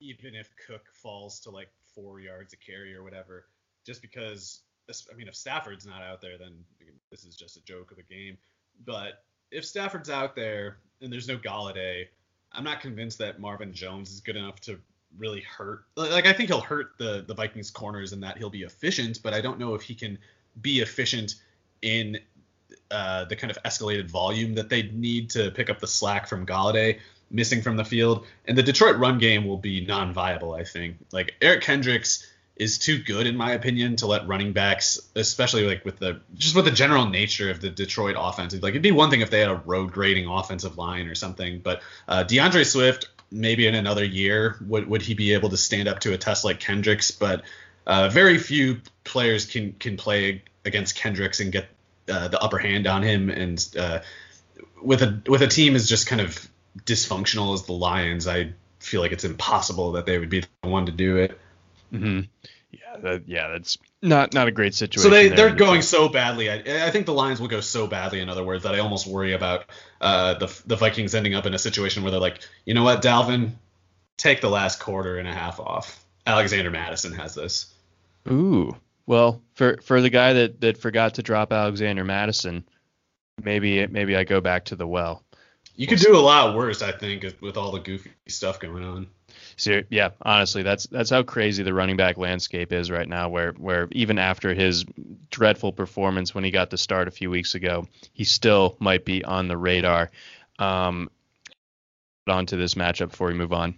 even if Cook falls to like four yards a carry or whatever. Just because, I mean, if Stafford's not out there, then this is just a joke of a game. But if Stafford's out there and there's no Golladay, I'm not convinced that Marvin Jones is good enough to really hurt. Like I think he'll hurt the the Vikings corners and that he'll be efficient, but I don't know if he can be efficient in uh, the kind of escalated volume that they need to pick up the slack from Golladay missing from the field. And the Detroit run game will be non-viable, I think. Like Eric Kendricks is too good in my opinion to let running backs, especially like with the just with the general nature of the Detroit offense. Like it'd be one thing if they had a road grading offensive line or something, but uh, DeAndre Swift maybe in another year would would he be able to stand up to a test like Kendricks, but uh, very few players can can play against Kendricks and get uh, the upper hand on him and uh, with a with a team as just kind of dysfunctional as the Lions, I feel like it's impossible that they would be the one to do it. Mm-hmm. Yeah, that, yeah, that's not not a great situation. So they there. they're going so badly. I, I think the Lions will go so badly. In other words, that I almost worry about uh, the the Vikings ending up in a situation where they're like, you know what, Dalvin, take the last quarter and a half off. Alexander Mattison has this. Ooh, well, for for the guy that that forgot to drop Alexander Mattison, maybe maybe I go back to the well. You could do a lot worse, I think, with all the goofy stuff going on. Yeah, honestly, that's that's how crazy the running back landscape is right now. Where where even after his dreadful performance when he got the start a few weeks ago, he still might be on the radar. Um, on to this matchup before we move on.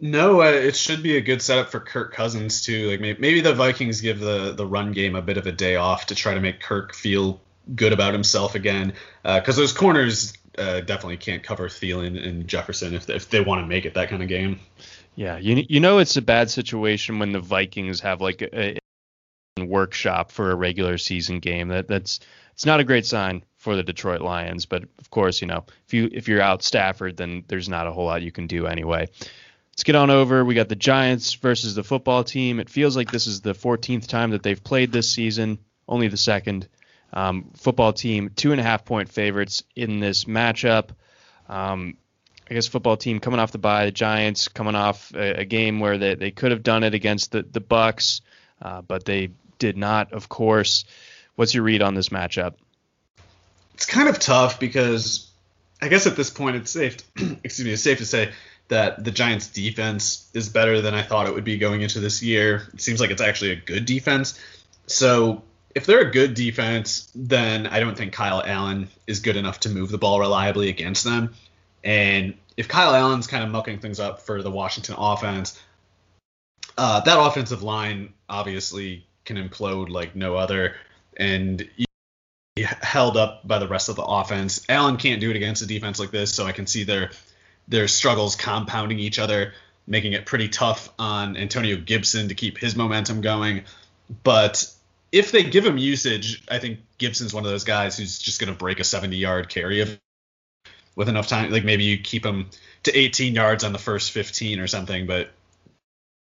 No, uh, it should be a good setup for Kirk Cousins too. Like maybe, maybe the Vikings give the the run game a bit of a day off to try to make Kirk feel good about himself again, because uh, those corners uh, definitely can't cover Thielen and Jefferson if they, if they want to make it that kind of game. Yeah, you you know it's a bad situation when the Vikings have like a, a workshop for a regular season game. That that's it's not a great sign for the Detroit Lions. But of course, you know if you if you're out Stafford, then there's not a whole lot you can do anyway. Let's get on over. We got the Giants versus the football team. It feels like this is the 14th time that they've played this season, only the second. Um, football team, two and a half point favorites in this matchup. Um, I guess football team coming off the bye, the Giants coming off a, a game where they, they could have done it against the, the Bucs, uh, but they did not, of course. What's your read on this matchup? It's kind of tough because I guess at this point it's safe. excuse me, it's safe to say that the Giants' defense is better than I thought it would be going into this year. It seems like it's actually a good defense. So if they're a good defense, then I don't think Kyle Allen is good enough to move the ball reliably against them. And if Kyle Allen's kind of mucking things up for the Washington offense, uh, that offensive line obviously can implode like no other. And held up by the rest of the offense. Allen can't do it against a defense like this, so I can see their their struggles compounding each other, making it pretty tough on Antonio Gibson to keep his momentum going. But if they give him usage, I think Gibson's one of those guys who's just going to break a 70 yard carry of with enough time. Like maybe you keep him to 18 yards on the first 15 or something, but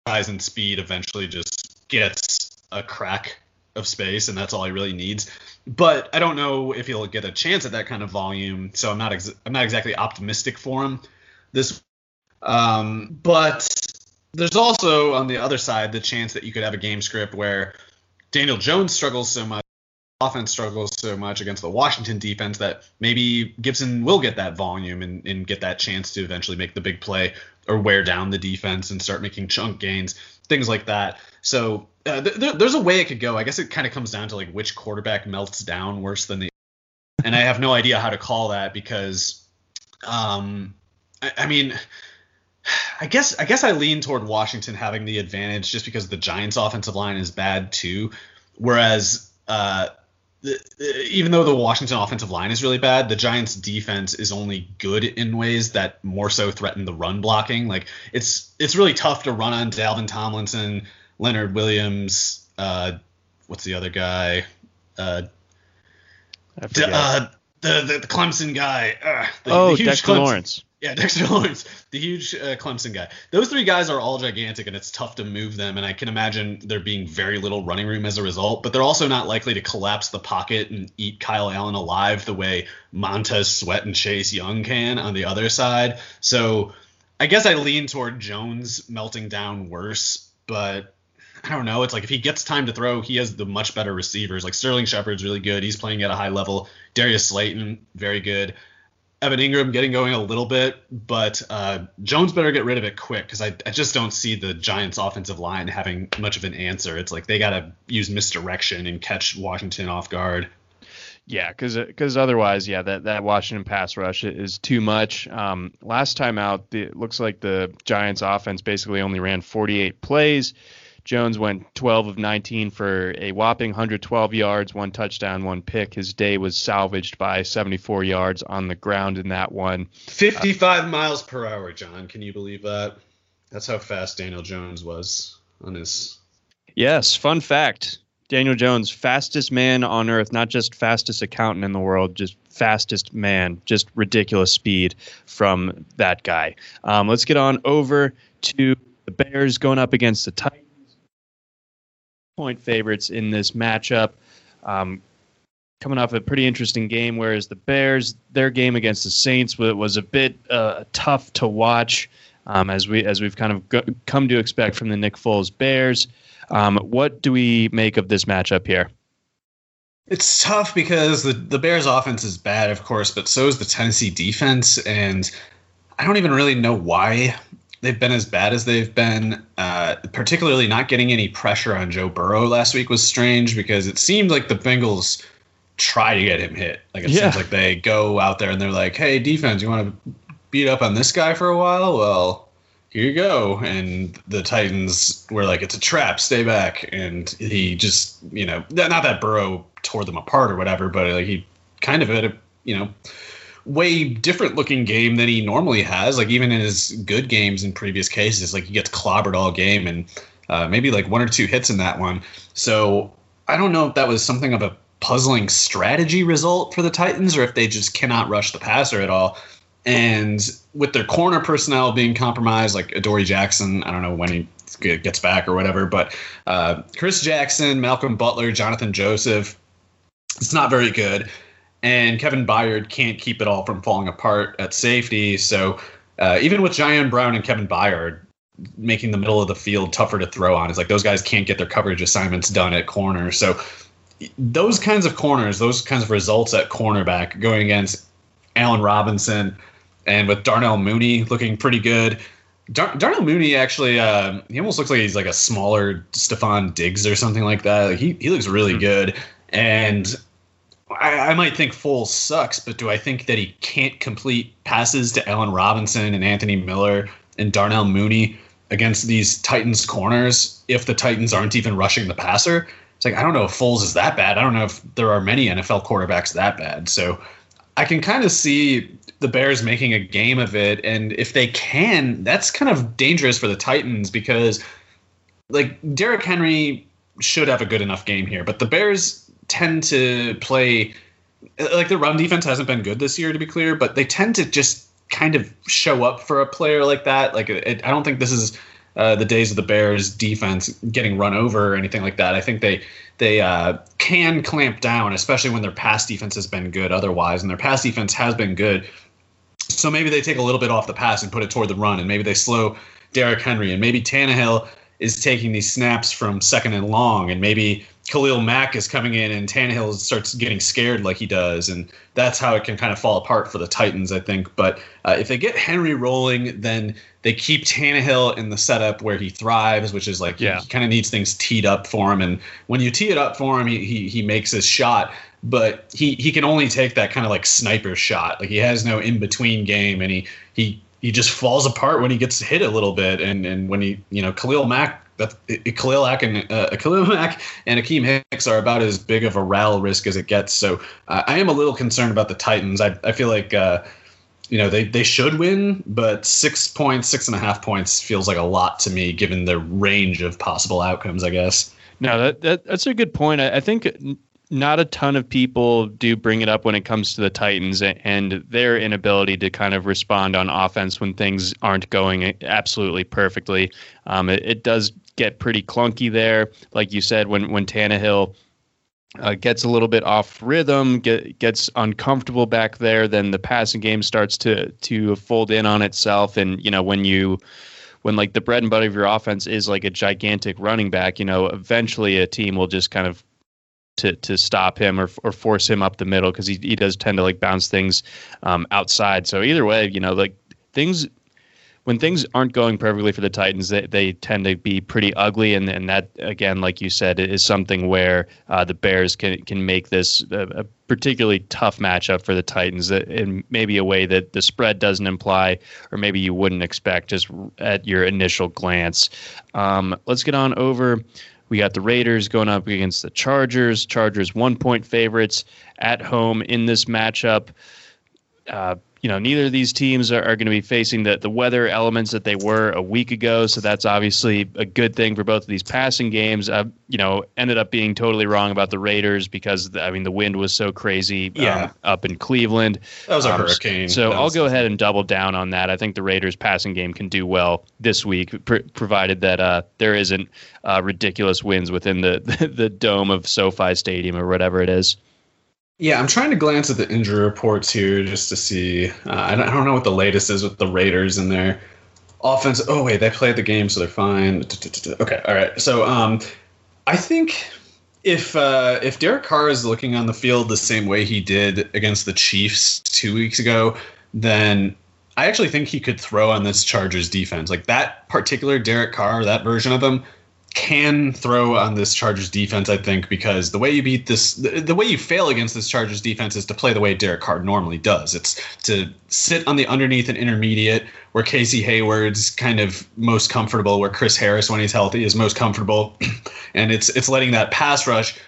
size and speed eventually just gets a crack of space, and that's all he really needs. But I don't know if he'll get a chance at that kind of volume, so I'm not ex- I'm not exactly optimistic for him. This, um, but there's also on the other side the chance that you could have a game script where Daniel Jones struggles so much, offense struggles so much against the Washington defense that maybe Gibson will get that volume and, and get that chance to eventually make the big play or wear down the defense and start making chunk gains, things like that. So uh, th- there's a way it could go. I guess it kind of comes down to like which quarterback melts down worse than the, and I have no idea how to call that because, um, I, I mean. I guess I guess I lean toward Washington having the advantage just because the Giants' offensive line is bad too, whereas uh, even though the Washington offensive line is really bad, the Giants defense is only good in ways that more so threaten the run blocking. Like it's it's really tough to run on Dalvin Tomlinson, Leonard Williams, uh, what's the other guy? Uh, d- uh, the, the, the Clemson guy. Uh, the, oh, the Dexter Clemson. Lawrence. Yeah, Dexter Lawrence, the huge uh, Clemson guy. Those three guys are all gigantic, and it's tough to move them. And I can imagine there being very little running room as a result. But they're also not likely to collapse the pocket and eat Kyle Allen alive the way Montez Sweat and Chase Young can on the other side. So I guess I lean toward Jones melting down worse, but I don't know. It's like if he gets time to throw, he has the much better receivers. Like Sterling Shepard's really good. He's playing at a high level. Darius Slayton, very good. Evan Engram getting going a little bit, but uh, Jones better get rid of it quick because I, I just don't see the Giants' offensive line having much of an answer. It's like they got to use misdirection and catch Washington off guard. Yeah, because otherwise, yeah, that, that Washington pass rush is too much. Um, last time out, the, it looks like the Giants' offense basically only ran 48 plays. Jones went 12 of 19 for a whopping 112 yards, one touchdown, one pick. His day was salvaged by 74 yards on the ground in that one. 55 uh, miles per hour, John. Can you believe that? That's how fast Daniel Jones was on his. Yes, fun fact. Daniel Jones, fastest man on earth, not just fastest accountant in the world, just fastest man, just ridiculous speed from that guy. Um, let's get on over to the Bears going up against the Titans point favorites in this matchup. Um, coming off a pretty interesting game, whereas the Bears, their game against the Saints was a bit uh, tough to watch, um, as we as we've kind of go- come to expect from the Nick Foles Bears. Um, what do we make of this matchup here? It's tough because the the Bears offense is bad, of course, but so is the Tennessee defense, and I don't even really know why they've been as bad as they've been. Uh, particularly not getting any pressure on Joe Burrow last week was strange because it seemed like the Bengals try to get him hit. Like it yeah. seems like they go out there and they're like, "Hey, defense, you want to beat up on this guy for a while? Well, here you go." And the Titans were like, "It's a trap. Stay back." And he just, you know, not that Burrow tore them apart or whatever, but like he kind of had a, you know way different looking game than he normally has. Like even in his good games in previous cases, like he gets clobbered all game and uh, maybe like one or two hits in that one. So I don't know if that was something of a puzzling strategy result for the Titans or if they just cannot rush the passer at all. And with their corner personnel being compromised, like Adoree Jackson, I don't know when he gets back or whatever, but uh, Chris Jackson, Malcolm Butler, Johnathan Joseph, it's not very good and Kevin Byard can't keep it all from falling apart at safety. So uh, even with Ji'Ayir Brown and Kevin Byard making the middle of the field tougher to throw on, it's like those guys can't get their coverage assignments done at corner. So those kinds of corners, those kinds of results at cornerback going against Allen Robinson and with Darnell Mooney looking pretty good. Dar- Darnell Mooney actually, uh, he almost looks like he's like a smaller Stefon Diggs or something like that. Like he, he looks really mm-hmm. good. And I, I, might think Foles sucks, but do I think that he can't complete passes to Allen Robinson and Anthony Miller and Darnell Mooney against these Titans corners if the Titans aren't even rushing the passer? It's like I don't know if Foles is that bad. I don't know if there are many NFL quarterbacks that bad. So I can kind of see the Bears making a game of it, and if they can, that's kind of dangerous for the Titans because like Derrick Henry should have a good enough game here. But the Bears tend to play like the run defense hasn't been good this year, to be clear, but they tend to just kind of show up for a player like that. Like it, I don't think this is uh, the days of the Bears defense getting run over or anything like that. I think they they uh, can clamp down, especially when their pass defense has been good otherwise, and their pass defense has been good. So maybe they take a little bit off the pass and put it toward the run, and maybe they slow Derrick Henry, and maybe Tannehill is taking these snaps from second and long, and maybe Khalil Mack is coming in and Tannehill starts getting scared like he does, and that's how it can kind of fall apart for the Titans, I think. But uh, if they get Henry rolling, then they keep Tannehill in the setup where he thrives, which is like yeah. he, he kind of needs things teed up for him, and when you tee it up for him, he he, he makes his shot. But he, he can only take that kind of like sniper shot. Like he has no in between game, and he he he just falls apart when he gets hit a little bit, and and when he you know Khalil Mack that Khalil Mack and uh, Khalil Mack and Akiem Hicks are about as big of a RAL risk as it gets. So uh, I am a little concerned about the Titans. I, I feel like uh, you know they they should win, but six points, six and a half points feels like a lot to me given the range of possible outcomes. I guess. No, that, that that's a good point. I, I think not a ton of people do bring it up when it comes to the Titans and their inability to kind of respond on offense when things aren't going absolutely perfectly. Um, it, it, does get pretty clunky there, like you said, when when Tannehill uh, gets a little bit off rhythm, get, gets uncomfortable back there, then the passing game starts to to fold in on itself, and you know when you when like the bread and butter of your offense is like a gigantic running back, you know, eventually a team will just kind of to to stop him or or force him up the middle because he he does tend to like bounce things um, outside. So either way, you know, like things when things aren't going perfectly for the Titans, they, they tend to be pretty ugly, and, and that again, like you said, is something where uh, the Bears can can make this a, a, particularly tough matchup for the Titans in maybe a way that the spread doesn't imply, or maybe you wouldn't expect just at your initial glance. Um, let's get on over we got the Raiders going up against the Chargers. Chargers one point favorites at home in this matchup. Uh, you know, neither of these teams are, are going to be facing the, the weather elements that they were a week ago. So that's obviously a good thing for both of these passing games. Uh, you know, ended up being totally wrong about the Raiders because, the, I mean, the wind was so crazy yeah. um, up in Cleveland. That was a um, hurricane. So I'll go ahead and double down on that. I think the Raiders passing game can do well this week, pr- provided that uh, there isn't uh, ridiculous winds within the, the, the dome of SoFi Stadium or whatever it is. Yeah, I'm trying to glance at the injury reports here just to see. Uh, I, don't, know what the latest is with the Raiders and their offense. Oh wait, they played the game, so they're fine. Okay, all right. So um, I think if uh, if Derek Carr is looking on the field the same way he did against the Chiefs two weeks ago, then I actually think he could throw on this Chargers defense. Like that particular Derek Carr, that version of him can throw on this Chargers defense, I think, because the way you beat this, the, the, way you fail against this Chargers defense is to play the way Derek Carr normally does. It's to sit on the underneath and intermediate where Casey Hayward's kind of most comfortable, where Chris Harris, when he's healthy, is most comfortable, and it's it's letting that pass rush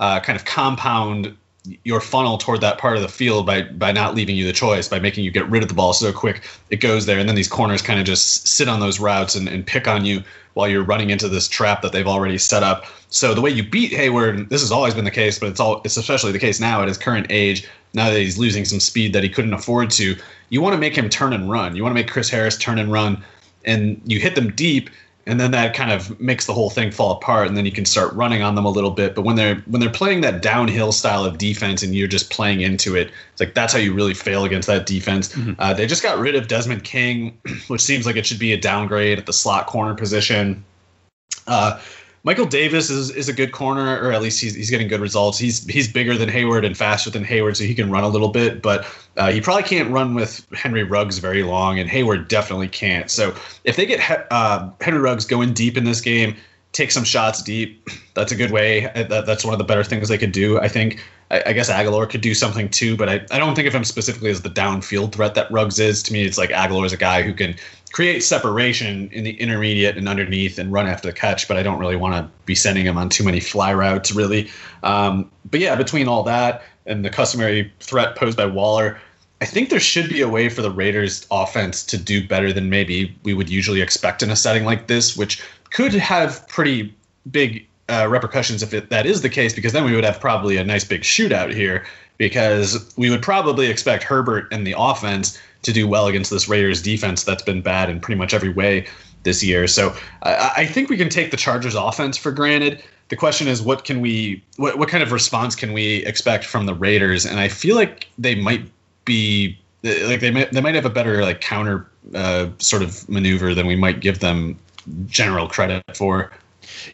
uh, kind of compound your funnel toward that part of the field by by not leaving you the choice by making you get rid of the ball so quick it goes there. And then these corners kind of just sit on those routes and, and pick on you while you're running into this trap that they've already set up. So the way you beat hayward this has always been the case but it's all it's especially the case now at his current age now that he's losing some speed that he couldn't afford to you want to make him turn and run. You want to make chris harris turn and run and you hit them deep and then that kind of makes the whole thing fall apart and then you can start running on them a little bit. But when they're when they're playing that downhill style of defense and you're just playing into it it's like that's how you really fail against that defense. Mm-hmm. uh, they just got rid of desmond king which seems like it should be a downgrade at the slot corner position. Uh, Michael Davis is, is a good corner, or at least he's, he's getting good results. He's he's bigger than Hayward and faster than Hayward, so he can run a little bit. But uh, he probably can't run with Henry Ruggs very long, and Hayward definitely can't. So if they get uh, Henry Ruggs going deep in this game, take some shots deep, that's a good way. That, that's one of the better things they could do. I think. I, I guess Agholor could do something too, but I, I don't think of him specifically as the downfield threat that Ruggs is. To me, it's like Agholor is a guy who can create separation in the intermediate and underneath and run after the catch, but I don't really want to be sending him on too many fly routes, really. Um, but yeah, between all that and the customary threat posed by Waller, I think there should be a way for the Raiders offense to do better than maybe we would usually expect in a setting like this, which could have pretty big uh, repercussions if it, that is the case, because then we would have probably a nice big shootout here, because we would probably expect Herbert and the offense to do well against this Raiders defense that's been bad in pretty much every way this year. So I, I think we can take the Chargers offense for granted. The question is, what can we, what, what kind of response can we expect from the Raiders? And I feel like they might be like they might they might have a better like counter uh, sort of maneuver than we might give them general credit for.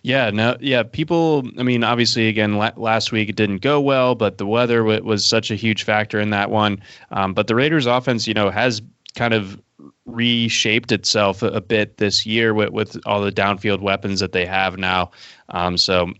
Yeah, no, yeah. People, I mean, obviously, again, la- last week it didn't go well, but the weather w- was such a huge factor in that one. Um, but the Raiders' offense, you know, has kind of reshaped itself a, a bit this year with, with all the downfield weapons that they have now. Um, so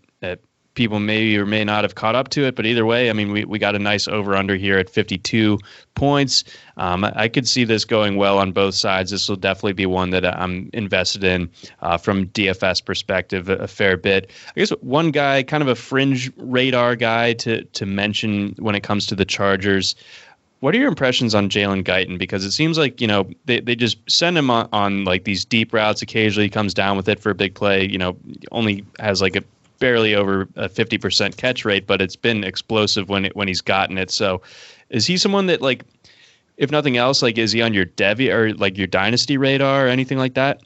people may or may not have caught up to it, but either way, I mean, we, we got a nice over under here at 52 points. Um, I could see this going well on both sides. This will definitely be one that I'm invested in uh, from DFS perspective a, a, fair bit. I guess one guy, kind of a fringe radar guy to to mention when it comes to the Chargers. What are your impressions on Jalen Guyton? Because it seems like you know they, they just send him on, on like these deep routes. Occasionally, comes down with it for a big play. You know, only has like a barely over a 50% catch rate, but it's been explosive when it, when he's gotten it. So is he someone that like if nothing else like is he on your Devy or like your dynasty radar or anything like that?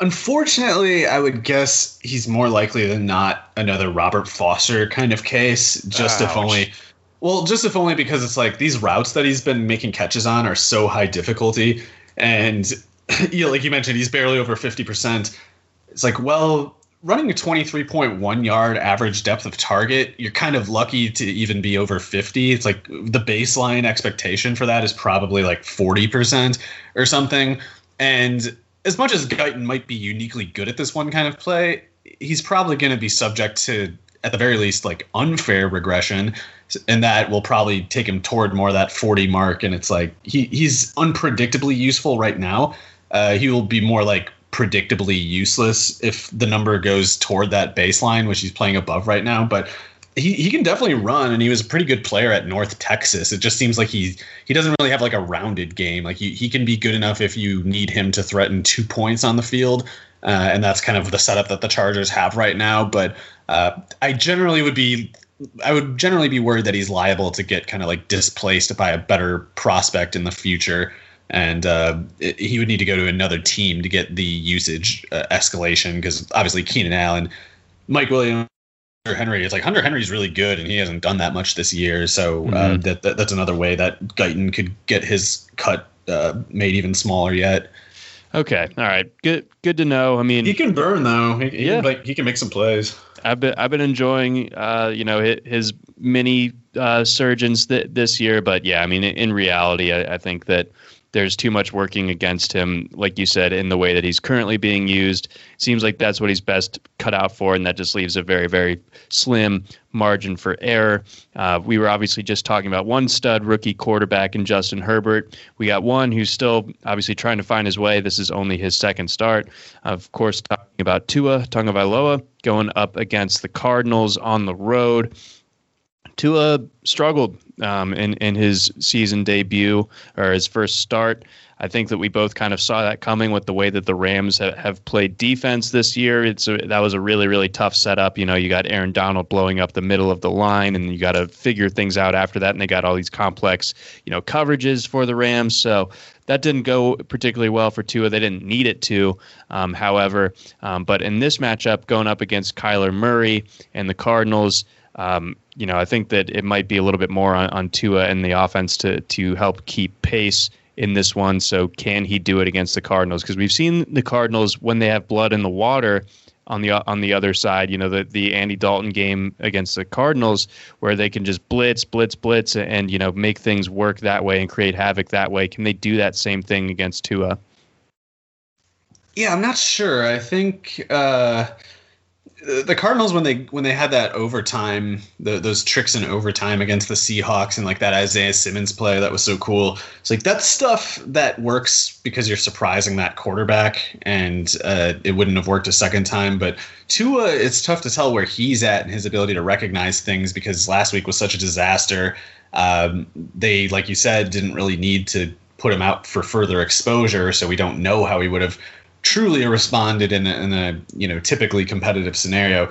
Unfortunately, I would guess he's more likely than not another Robert Foster kind of case. Just Ouch. if only, well, just if only because it's like these routes that he's been making catches on are so high difficulty, and you know, like you mentioned, he's barely over fifty percent. It's like, well, running a 23.1 yard average depth of target, you're kind of lucky to even be over 50. It's like the baseline expectation for that is probably like 40% or something. And as much as Guyton might be uniquely good at this one kind of play, he's probably going to be subject to, at the very least, like unfair regression. And that will probably take him toward more that 40 mark. And it's like he, he's unpredictably useful right now. Uh, he will be more like predictably useless if the number goes toward that baseline, which he's playing above right now. But he, he can definitely run, and he was a pretty good player at North Texas. It just seems like he he doesn't really have like a rounded game. Like he, he can be good enough if you need him to threaten two points on the field, uh, and that's kind of the setup that the Chargers have right now. But uh, I generally would be I would generally be worried that he's liable to get kind of like displaced by a better prospect in the future and uh, it, he would need to go to another team to get the usage uh, escalation because obviously Keenan Allen, Mike Williams, Hunter Henry. It's like Hunter Henry's really good, and he hasn't done that much this year. So uh, mm-hmm. that, that, that's another way that Guyton could get his cut uh, made even smaller yet. Okay, all right, good good to know. I mean, he can burn though. He, he yeah, can, like, he can make some plays. I've been I've been enjoying uh, you know his, his mini uh, surgeons th- this year, but yeah, I mean in, in reality, I, I think that there's too much working against him, like you said, in the way that he's currently being used. Seems like that's what he's best cut out for, and that just leaves a very, very slim margin for error. Uh, we were obviously just talking about one stud rookie quarterback in Justin Herbert. We got one who's still obviously trying to find his way. This is only his second start. Of course, talking about Tua Tagovailoa going up against the Cardinals on the road. Tua struggled um, in in his season debut or his first start. I think that we both kind of saw that coming with the way that the Rams have, have played defense this year. It's a, that was a really really tough setup. You know, you got Aaron Donald blowing up the middle of the line, and you got to figure things out after that. And they got all these complex, you know, coverages for the Rams. So that didn't go particularly well for Tua. They didn't need it to, um, however. Um, but in this matchup, going up against Kyler Murray and the Cardinals. Um, you know, I think that it might be a little bit more on, on Tua and the offense to to help keep pace in this one. So can he do it against the Cardinals? Because we've seen the Cardinals when they have blood in the water on the on the other side. You know, the the Andy Dalton game against the Cardinals, where they can just blitz, blitz, blitz, and you know make things work that way and create havoc that way. Can they do that same thing against Tua? Yeah, I'm not sure. I think. Uh the Cardinals when they when they had that overtime, the, those tricks in overtime against the Seahawks and like that Isaiah Simmons play that was so cool. It's like that's stuff that works because you're surprising that quarterback, and uh, it wouldn't have worked a second time. But Tua, it's tough to tell where he's at and his ability to recognize things because last week was such a disaster. Um, they, like you said, didn't really need to put him out for further exposure, so we don't know how he would have truly responded in a, in a you know typically competitive scenario.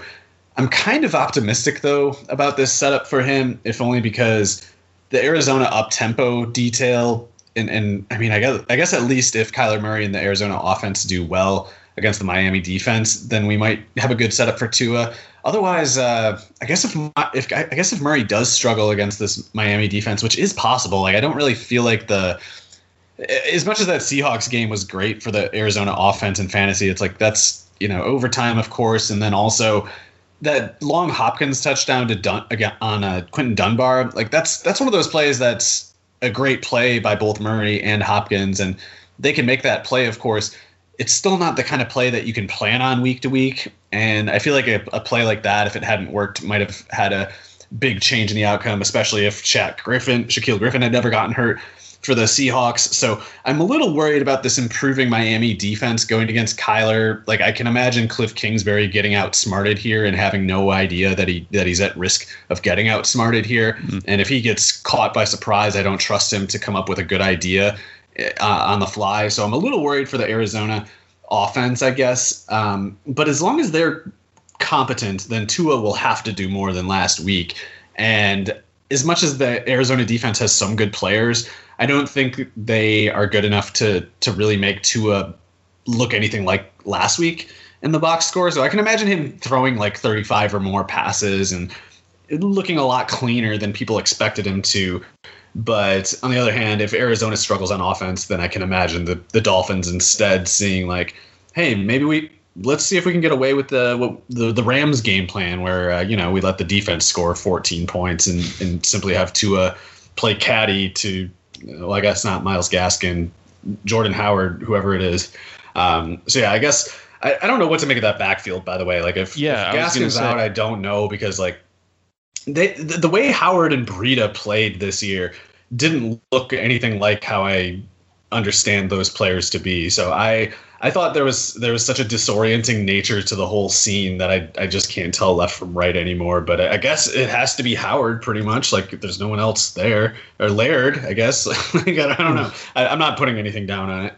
I'm kind of optimistic though about this setup for him, if only because the Arizona up tempo detail and, and I mean I guess I guess at least if Kyler Murray and the Arizona offense do well against the Miami defense, then we might have a good setup for Tua. Otherwise, uh, I guess if if I guess if Murray does struggle against this Miami defense, which is possible, like I don't really feel like the as much as that Seahawks game was great for the Arizona offense and fantasy, it's like that's you know overtime, of course, and then also that long Hopkins touchdown to Dun- again on uh, Quinton Dunbar. Like that's that's one of those plays that's a great play by both Murray and Hopkins, and they can make that play, of course. It's still not the kind of play that you can plan on week to week, and I feel like a, a play like that, if it hadn't worked, might have had a big change in the outcome, especially if Shaq Griffin, Shaquill Griffin had never gotten hurt for the Seahawks. So I'm a little worried about this improving Miami defense going against Kyler. Like I can imagine Cliff Kingsbury getting outsmarted here and having no idea that he that he's at risk of getting outsmarted here. Mm-hmm. And if he gets caught by surprise, I don't trust him to come up with a good idea uh, on the fly. So I'm a little worried for the Arizona offense, I guess. Um, but as long as they're competent, then Tua will have to do more than last week. And as much as the Arizona defense has some good players, I don't think they are good enough to to really make Tua look anything like last week in the box score. So I can imagine him throwing like 35 or more passes and looking a lot cleaner than people expected him to. But on the other hand, if Arizona struggles on offense, then I can imagine the, the Dolphins instead seeing like, hey, maybe we let's see if we can get away with the what, the, the Rams game plan where uh, you know we let the defense score 14 points and, and simply have Tua play caddy to well, I guess not Myles Gaskin, Jordan Howard, whoever it is. Um, so yeah, I guess I, I don't know what to make of that backfield. By the way, like if, yeah, if Gaskin's say, out, I don't know because like they the, the way Howard and Breida played this year didn't look anything like how I understand those players to be. So I I thought there was there was such a disorienting nature to the whole scene that I I just can't tell left from right anymore. But I guess it has to be Howard pretty much. Like there's no one else there or Laird. I guess like, I don't know. I, am not putting anything down on it.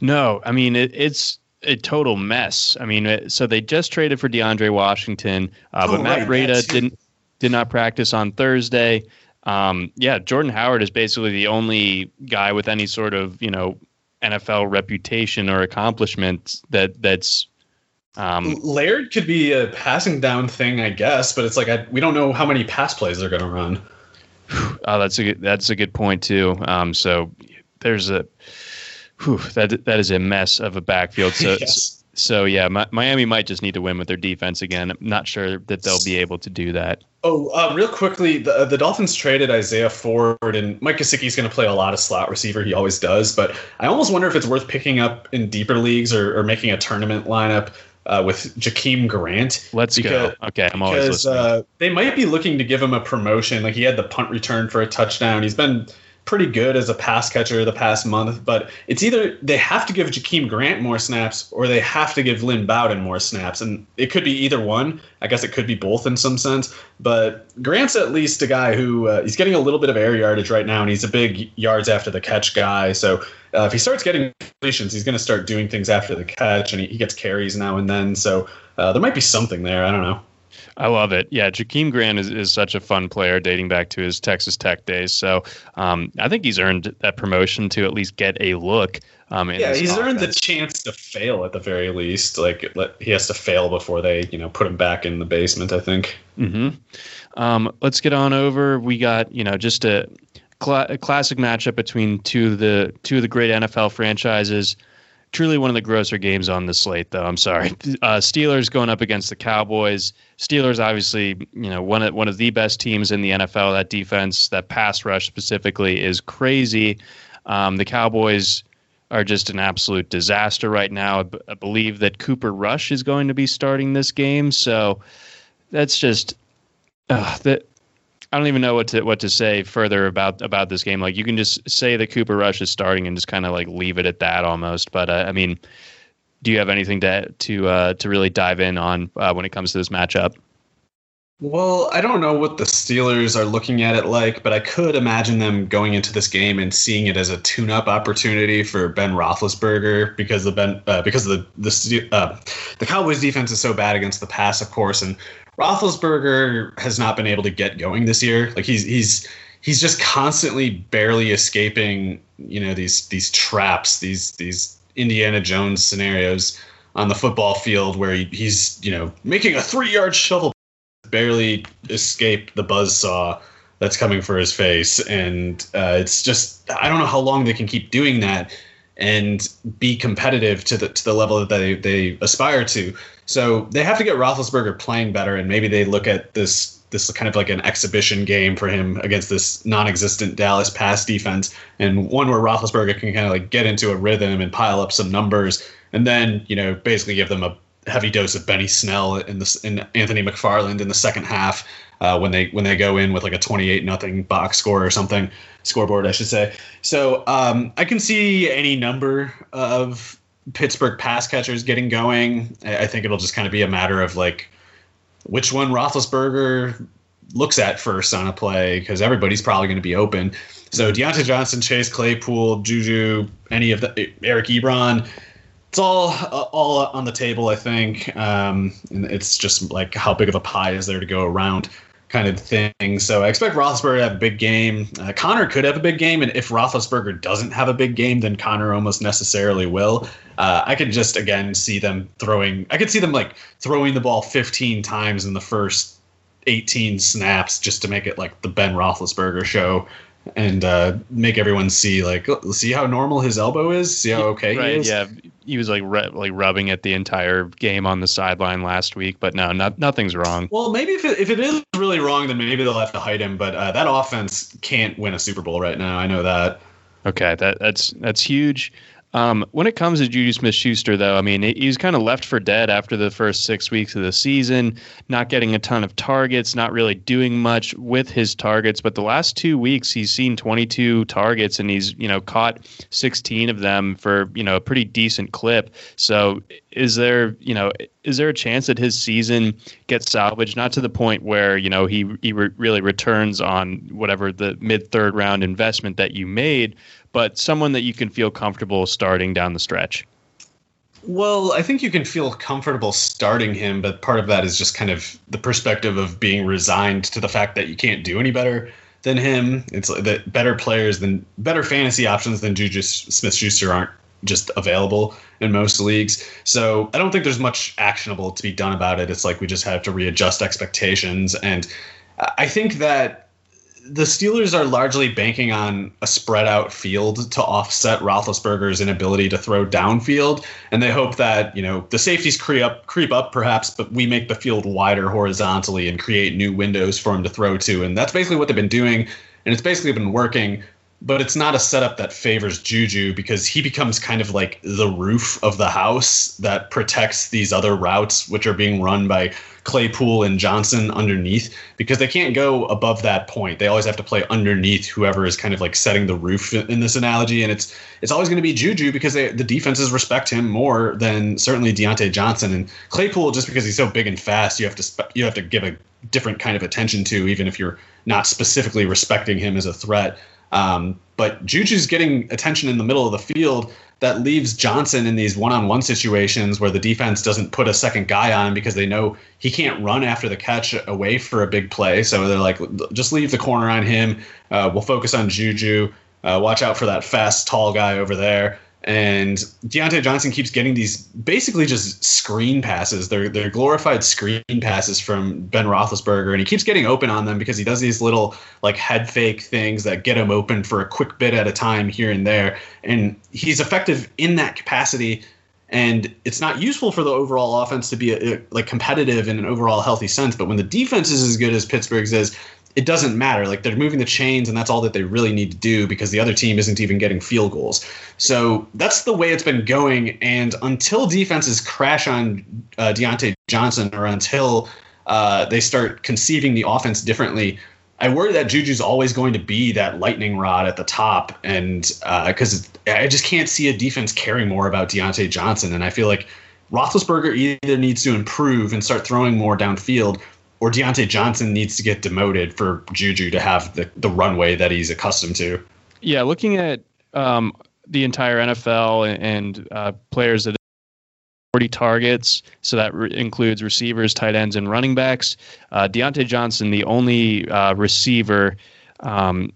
No, I mean it, it's a total mess. I mean, it, so they just traded for DeAndre Washington, uh, but oh, Matt right, Breida didn't did not practice on Thursday. Um, yeah, Jordan Howard is basically the only guy with any sort of you know NFL reputation or accomplishment that that's um, Laird could be a passing down thing, I guess, but it's like I, we don't know how many pass plays they're going to run. Oh, that's a good, that's a good point too. Um, so there's a whew, that that is a mess of a backfield. So yes. So yeah, Miami might just need to win with their defense again. I'm not sure that they'll be able to do that. Oh, uh, real quickly, the, the Dolphins traded Isaiah Ford, and Mike Gesicki is going to play a lot of slot receiver. He always does, but I almost wonder if it's worth picking up in deeper leagues or, or making a tournament lineup uh, with Jakeem Grant. Let's because, go. Okay, I'm always because, listening. Uh, they might be looking to give him a promotion. Like he had the punt return for a touchdown. He's been pretty good as a pass catcher the past month, but it's either they have to give Jakeem Grant more snaps or they have to give Lynn Bowden more snaps. And it could be either one. I guess it could be both in some sense. But Grant's at least a guy who uh, he's getting a little bit of air yardage right now, and he's a big yards after the catch guy. So uh, if he starts getting completions, he's going to start doing things after the catch, and he, he gets carries now and then. So uh, there might be something there. I don't know. I love it. Yeah, Jakeem Grant is, is such a fun player dating back to his Texas Tech days. So um, I think he's earned that promotion to at least get a look. Um, yeah, he's offense. earned the chance to fail at the very least. Like let, he has to fail before they, you know, put him back in the basement. I think. hmm Um, let's get on over. We got you know just a, cl- a classic matchup between two of the two of the great NFL franchises truly one of the grosser games on the slate, though. I'm sorry. Uh, Steelers going up against the Cowboys. Steelers, obviously, you know, one of one of the best teams in the NFL. That defense, that pass rush specifically, is crazy. Um, the Cowboys are just an absolute disaster right now. I, b- I believe that Cooper Rush is going to be starting this game, so that's just uh, that I don't even know what to what to say further about about this game. Like you can just say that Cooper Rush is starting and just kind of like leave it at that almost. But uh, I mean, do you have anything to to uh, to really dive in on uh, when it comes to this matchup? Well, I don't know what the Steelers are looking at it like, but I could imagine them going into this game and seeing it as a tune-up opportunity for Ben Roethlisberger because the Ben uh, because the the uh, the Cowboys defense is so bad against the pass, of course, and Roethlisberger has not been able to get going this year. Like he's he's he's just constantly barely escaping, you know, these these traps, these these Indiana Jones scenarios on the football field where he, he's you know making a three yard shovel, barely escape the buzz saw that's coming for his face, and uh, it's just I don't know how long they can keep doing that and be competitive to the to the level that they they aspire to. So they have to get Roethlisberger playing better, and maybe they look at this this kind of like an exhibition game for him against this non-existent Dallas pass defense, and one where Roethlisberger can kind of like get into a rhythm and pile up some numbers, and then you know basically give them a heavy dose of Benny Snell in this in Anthony McFarland in the second half uh, when they when they go in with like a 28 nothing box score or something scoreboard I should say. So um, I can see any number of Pittsburgh pass catchers getting going. I think it'll just kind of be a matter of like which one Roethlisberger looks at first on a play because everybody's probably going to be open. So Diontae Johnson, Chase Claypool, Juju, any of the Eric Ebron, it's all all on the table. I think, um, and it's just like how big of a pie is there to go around kind of thing. So I expect Roethlisberger to have a big game. Uh, Conner could have a big game, and if Roethlisberger doesn't have a big game, then Conner almost necessarily will. Uh, I could just again see them throwing. I could see them like throwing the ball 15 times in the first 18 snaps just to make it like the Ben Roethlisberger show and uh, make everyone see like see how normal his elbow is, see how okay right, he is. Yeah, he was like re- like rubbing it the entire game on the sideline last week, but no, not, nothing's wrong. Well, maybe if it, if it is really wrong, then maybe they'll have to hide him. But uh, that offense can't win a Super Bowl right now. I know that. Okay, that that's that's huge. Um, when it comes to Juju Smith Schuster, though, I mean, he was kind of left for dead after the first six weeks of the season, not getting a ton of targets, not really doing much with his targets. But the last two weeks, he's seen 22 targets and he's, you know, caught 16 of them for, you know, a pretty decent clip. So is there, you know, is there a chance that his season gets salvaged? Not to the point where, you know, he, he re- really returns on whatever the mid third round investment that you made but someone that you can feel comfortable starting down the stretch. Well, I think you can feel comfortable starting him, but part of that is just kind of the perspective of being resigned to the fact that you can't do any better than him. It's that better players than better fantasy options than Juju Smith Schuster aren't just available in most leagues. So I don't think there's much actionable to be done about it. It's like we just have to readjust expectations. And I think that the Steelers are largely banking on a spread out field to offset Roethlisberger's inability to throw downfield, and they hope that you know the safeties creep up, creep up perhaps, but we make the field wider horizontally and create new windows for him to throw to, and that's basically what they've been doing, and it's basically been working but it's not a setup that favors Juju because he becomes kind of like the roof of the house that protects these other routes, which are being run by Claypool and Johnson underneath, because they can't go above that point. They always have to play underneath whoever is kind of like setting the roof in this analogy, and it's it's always going to be Juju because they, the defenses respect him more than certainly Diontae Johnson and Claypool. Just because he's so big and fast, you have to spe- you have to give a different kind of attention to, even if you're not specifically respecting him as a threat. Um, but Juju's getting attention in the middle of the field that leaves Johnson in these one-on-one situations where the defense doesn't put a second guy on him because they know he can't run after the catch away for a big play. So they're like, just leave the corner on him. Uh, we'll focus on Juju. Uh, watch out for that fast, tall guy over there. And Diontae Johnson keeps getting these basically just screen passes. They're they're glorified screen passes from Ben Roethlisberger, and he keeps getting open on them because he does these little like head fake things that get him open for a quick bit at a time here and there. And he's effective in that capacity. And it's not useful for the overall offense to be a, a, like competitive in an overall healthy sense. But when the defense is as good as Pittsburgh's is, it doesn't matter. Like they're moving the chains, and that's all that they really need to do because the other team isn't even getting field goals. So that's the way it's been going. And until defenses crash on uh, Diontae Johnson, or until uh, they start conceiving the offense differently, I worry that Juju's always going to be that lightning rod at the top, and because uh, I just can't see a defense caring more about Diontae Johnson, and I feel like Roethlisberger either needs to improve and start throwing more downfield, or Diontae Johnson needs to get demoted for Juju to have the, the runway that he's accustomed to. Yeah, looking at um, the entire NFL and, uh, players that 40 targets. So that re- includes receivers, tight ends, and running backs. Uh, Diontae Johnson, the only uh, receiver um,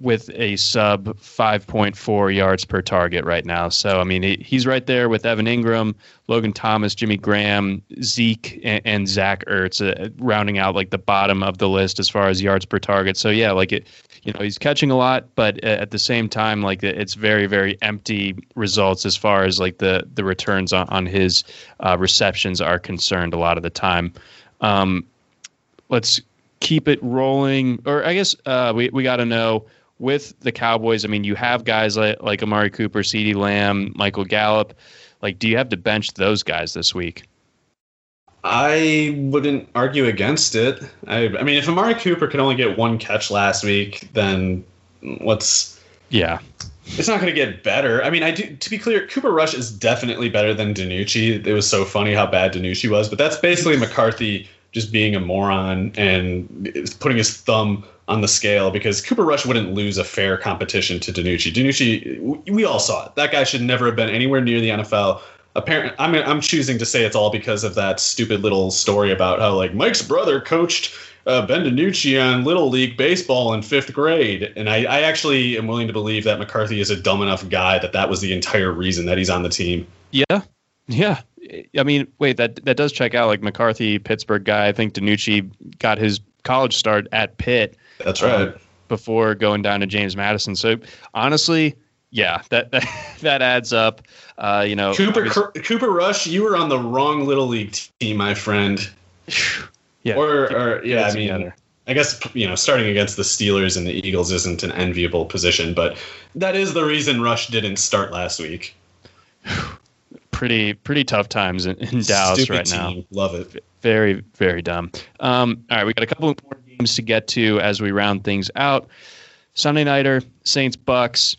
with a sub 5.4 yards per target right now. So, I mean, he, he's right there with Evan Engram, Logan Thomas, Jimmy Graham, Zeke, and, and Zach Ertz, uh, rounding out like the bottom of the list as far as yards per target. So, yeah, like it, you know, he's catching a lot, but at the same time, like it's very, very empty results as far as like the the returns on, on his uh, receptions are concerned a lot of the time. Um, let's keep it rolling, or I guess uh, we we got to know with the Cowboys, I mean, you have guys like, like Amari Cooper, CeeDee Lamb, Michael Gallup. Like, do you have to bench those guys this week? I wouldn't argue against it. I, I mean, if Amari Cooper could only get one catch last week, then what's yeah, it's not going to get better. I mean, I do. To be clear, Cooper Rush is definitely better than DiNucci. It was so funny how bad DiNucci was, but that's basically McCarthy just being a moron and putting his thumb on the scale because Cooper Rush wouldn't lose a fair competition to DiNucci. DiNucci, we all saw it. That guy should never have been anywhere near the NFL. Apparently, I'm I'm choosing to say it's all because of that stupid little story about how like Mike's brother coached uh, Ben DiNucci on Little League baseball in fifth grade, and I, I actually am willing to believe that McCarthy is a dumb enough guy that that was the entire reason that he's on the team. Yeah, yeah. I mean, wait, that that does check out. Like McCarthy, Pittsburgh guy. I think DiNucci got his college start at Pitt that's right. Um, before going down to James Madison. So honestly, yeah, that that, that adds up. Uh, you know, Cooper Cooper Rush, you were on the wrong little league team, my friend. Yeah. Or, or yeah, I mean. I guess you know, starting against the Steelers and the Eagles isn't an enviable position, but that is the reason Rush didn't start last week. pretty pretty tough times in, in Dallas Stupid right team. now. Love it. Very very dumb. Um, all right, we got a couple more games to get to as we round things out. Sunday nighter, Saints Bucks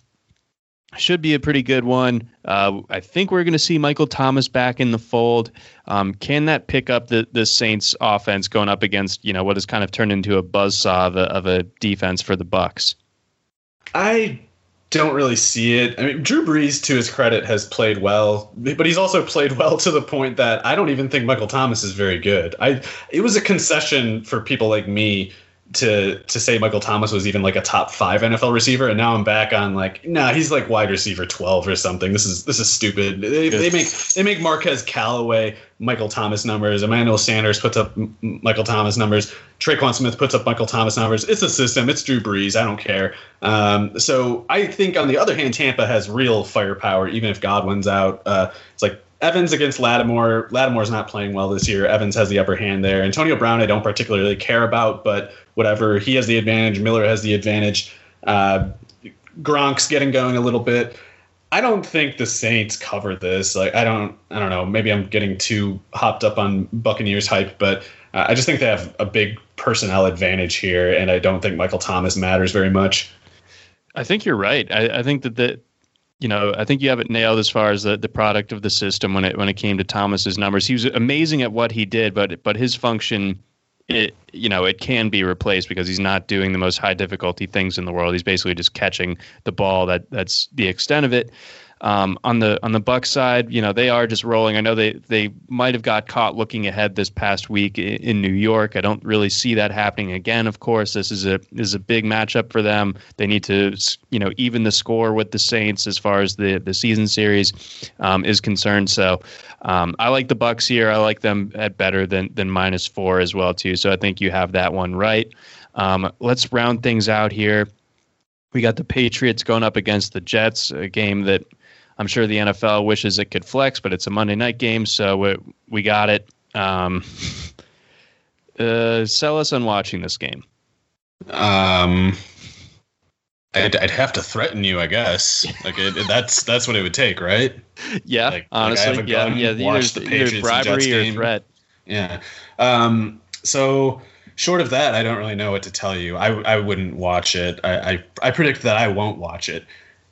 should be a pretty good one. Uh, I think we're going to see Michael Thomas back in the fold. Um, can that pick up the the Saints offense going up against you know what has kind of turned into a buzzsaw of a, of a defense for the Bucks? I don't really see it. I mean, Drew Brees, to his credit, has played well, but he's also played well to the point that I don't even think Michael Thomas is very good. I it was a concession for people like me to to say Michael Thomas was even like a top five NFL receiver, and now I'm back on like, nah, he's like wide receiver twelve or something. This is this is stupid. They, they make they make Marquez Callaway Michael Thomas numbers. Emmanuel Sanders puts up Michael Thomas numbers. Tre'Quan Smith puts up Michael Thomas numbers. It's a system. It's Drew Brees. I don't care. Um, so I think on the other hand, Tampa has real firepower, even if Godwin's out. Uh, it's like Evans against Lattimore. Lattimore's not playing well this year. Evans has the upper hand there. Antonio Brown, I don't particularly care about, but whatever. He has the advantage. Miller has the advantage. Uh, Gronk's getting going a little bit. I don't think the Saints cover this. Like I don't, I don't know. Maybe I'm getting too hopped up on Buccaneers hype, but uh, I just think they have a big personnel advantage here, and I don't think Michael Thomas matters very much. I think you're right. I, I think that the you know, I think you have it nailed as far as the, the product of the system when it when it came to Thomas's numbers. He was amazing at what he did, but but his function, it you know, it can be replaced because he's not doing the most high difficulty things in the world. He's basically just catching the ball. That that's the extent of it. Um, on the on the Buck side, you know they are just rolling. I know they they might have got caught looking ahead this past week in, in, New York. I don't really see that happening again. Of course, this is a this is a big matchup for them. They need to you know even the score with the Saints as far as the the season series um, is concerned. So um, I like the Bucks here. I like them at better than than minus four as well too. So I think you have that one right. Um, let's round things out here. We got the Patriots going up against the Jets, a game that I'm sure the NFL wishes it could flex, but it's a Monday night game, so we, we got it. Um, uh, sell us on watching this game. Um, I'd, I'd have to threaten you, I guess. Like it, that's that's what it would take, right? Yeah, like, honestly, like yeah, yeah. Watch either, the Patriots bribery or threat. Yeah. Um. So short of that, I don't really know what to tell you. I I wouldn't watch it. I I, I predict that I won't watch it,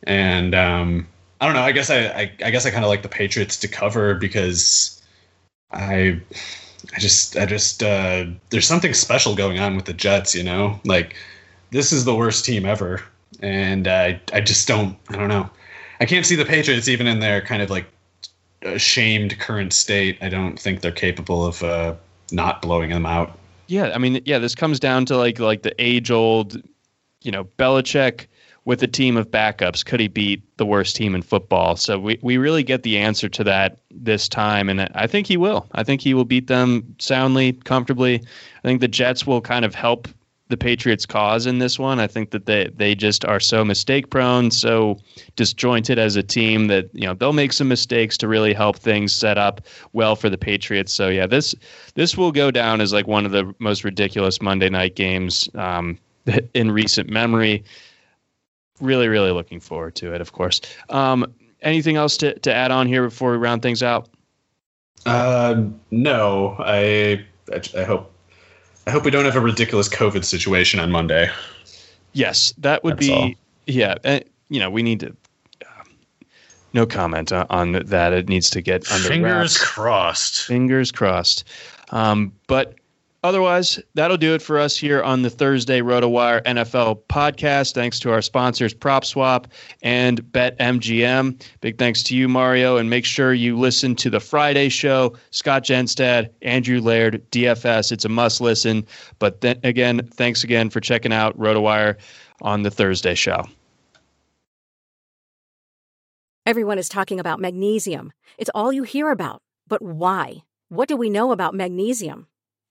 and um I don't know. I guess I, I, I guess I kind of like the Patriots to cover because I, I just, I just, uh, there's something special going on with the Jets. You know, like this is the worst team ever, and I, I just don't, I don't know. I can't see the Patriots even in their kind of like ashamed current state, I don't think they're capable of uh, not blowing them out. Yeah, I mean, yeah, this comes down to like like the age old, you know, Belichick with a team of backups, could he beat the worst team in football? So we, we really get the answer to that this time, and I think he will. I think he will beat them soundly, comfortably. I think the Jets will kind of help the Patriots' cause in this one. I think that they they just are so mistake prone, so disjointed as a team that you know they'll make some mistakes to really help things set up well for the Patriots. So yeah, this this will go down as like one of the most ridiculous Monday night games um, in recent memory. Really, really looking forward to it. Of course. Um, anything else to to add on here before we round things out? Uh, no, I I hope I hope we don't have a ridiculous COVID situation on Monday. Yes, that would That's be. All. Yeah, uh, you know, we need to. Uh, no comment on that. It needs to get under fingers wraps. crossed. Fingers crossed. Um, but Otherwise, that'll do it for us here on the Thursday RotoWire NFL podcast. Thanks to our sponsors, PropSwap and BetMGM. Big thanks to you, Mario. And make sure you listen to the Friday show. Scott Jenstad, Andrew Laird, DFS. It's a must listen. But then again, thanks again for checking out RotoWire on the Thursday show. Everyone is talking about magnesium. It's all you hear about. But why? What do we know about magnesium?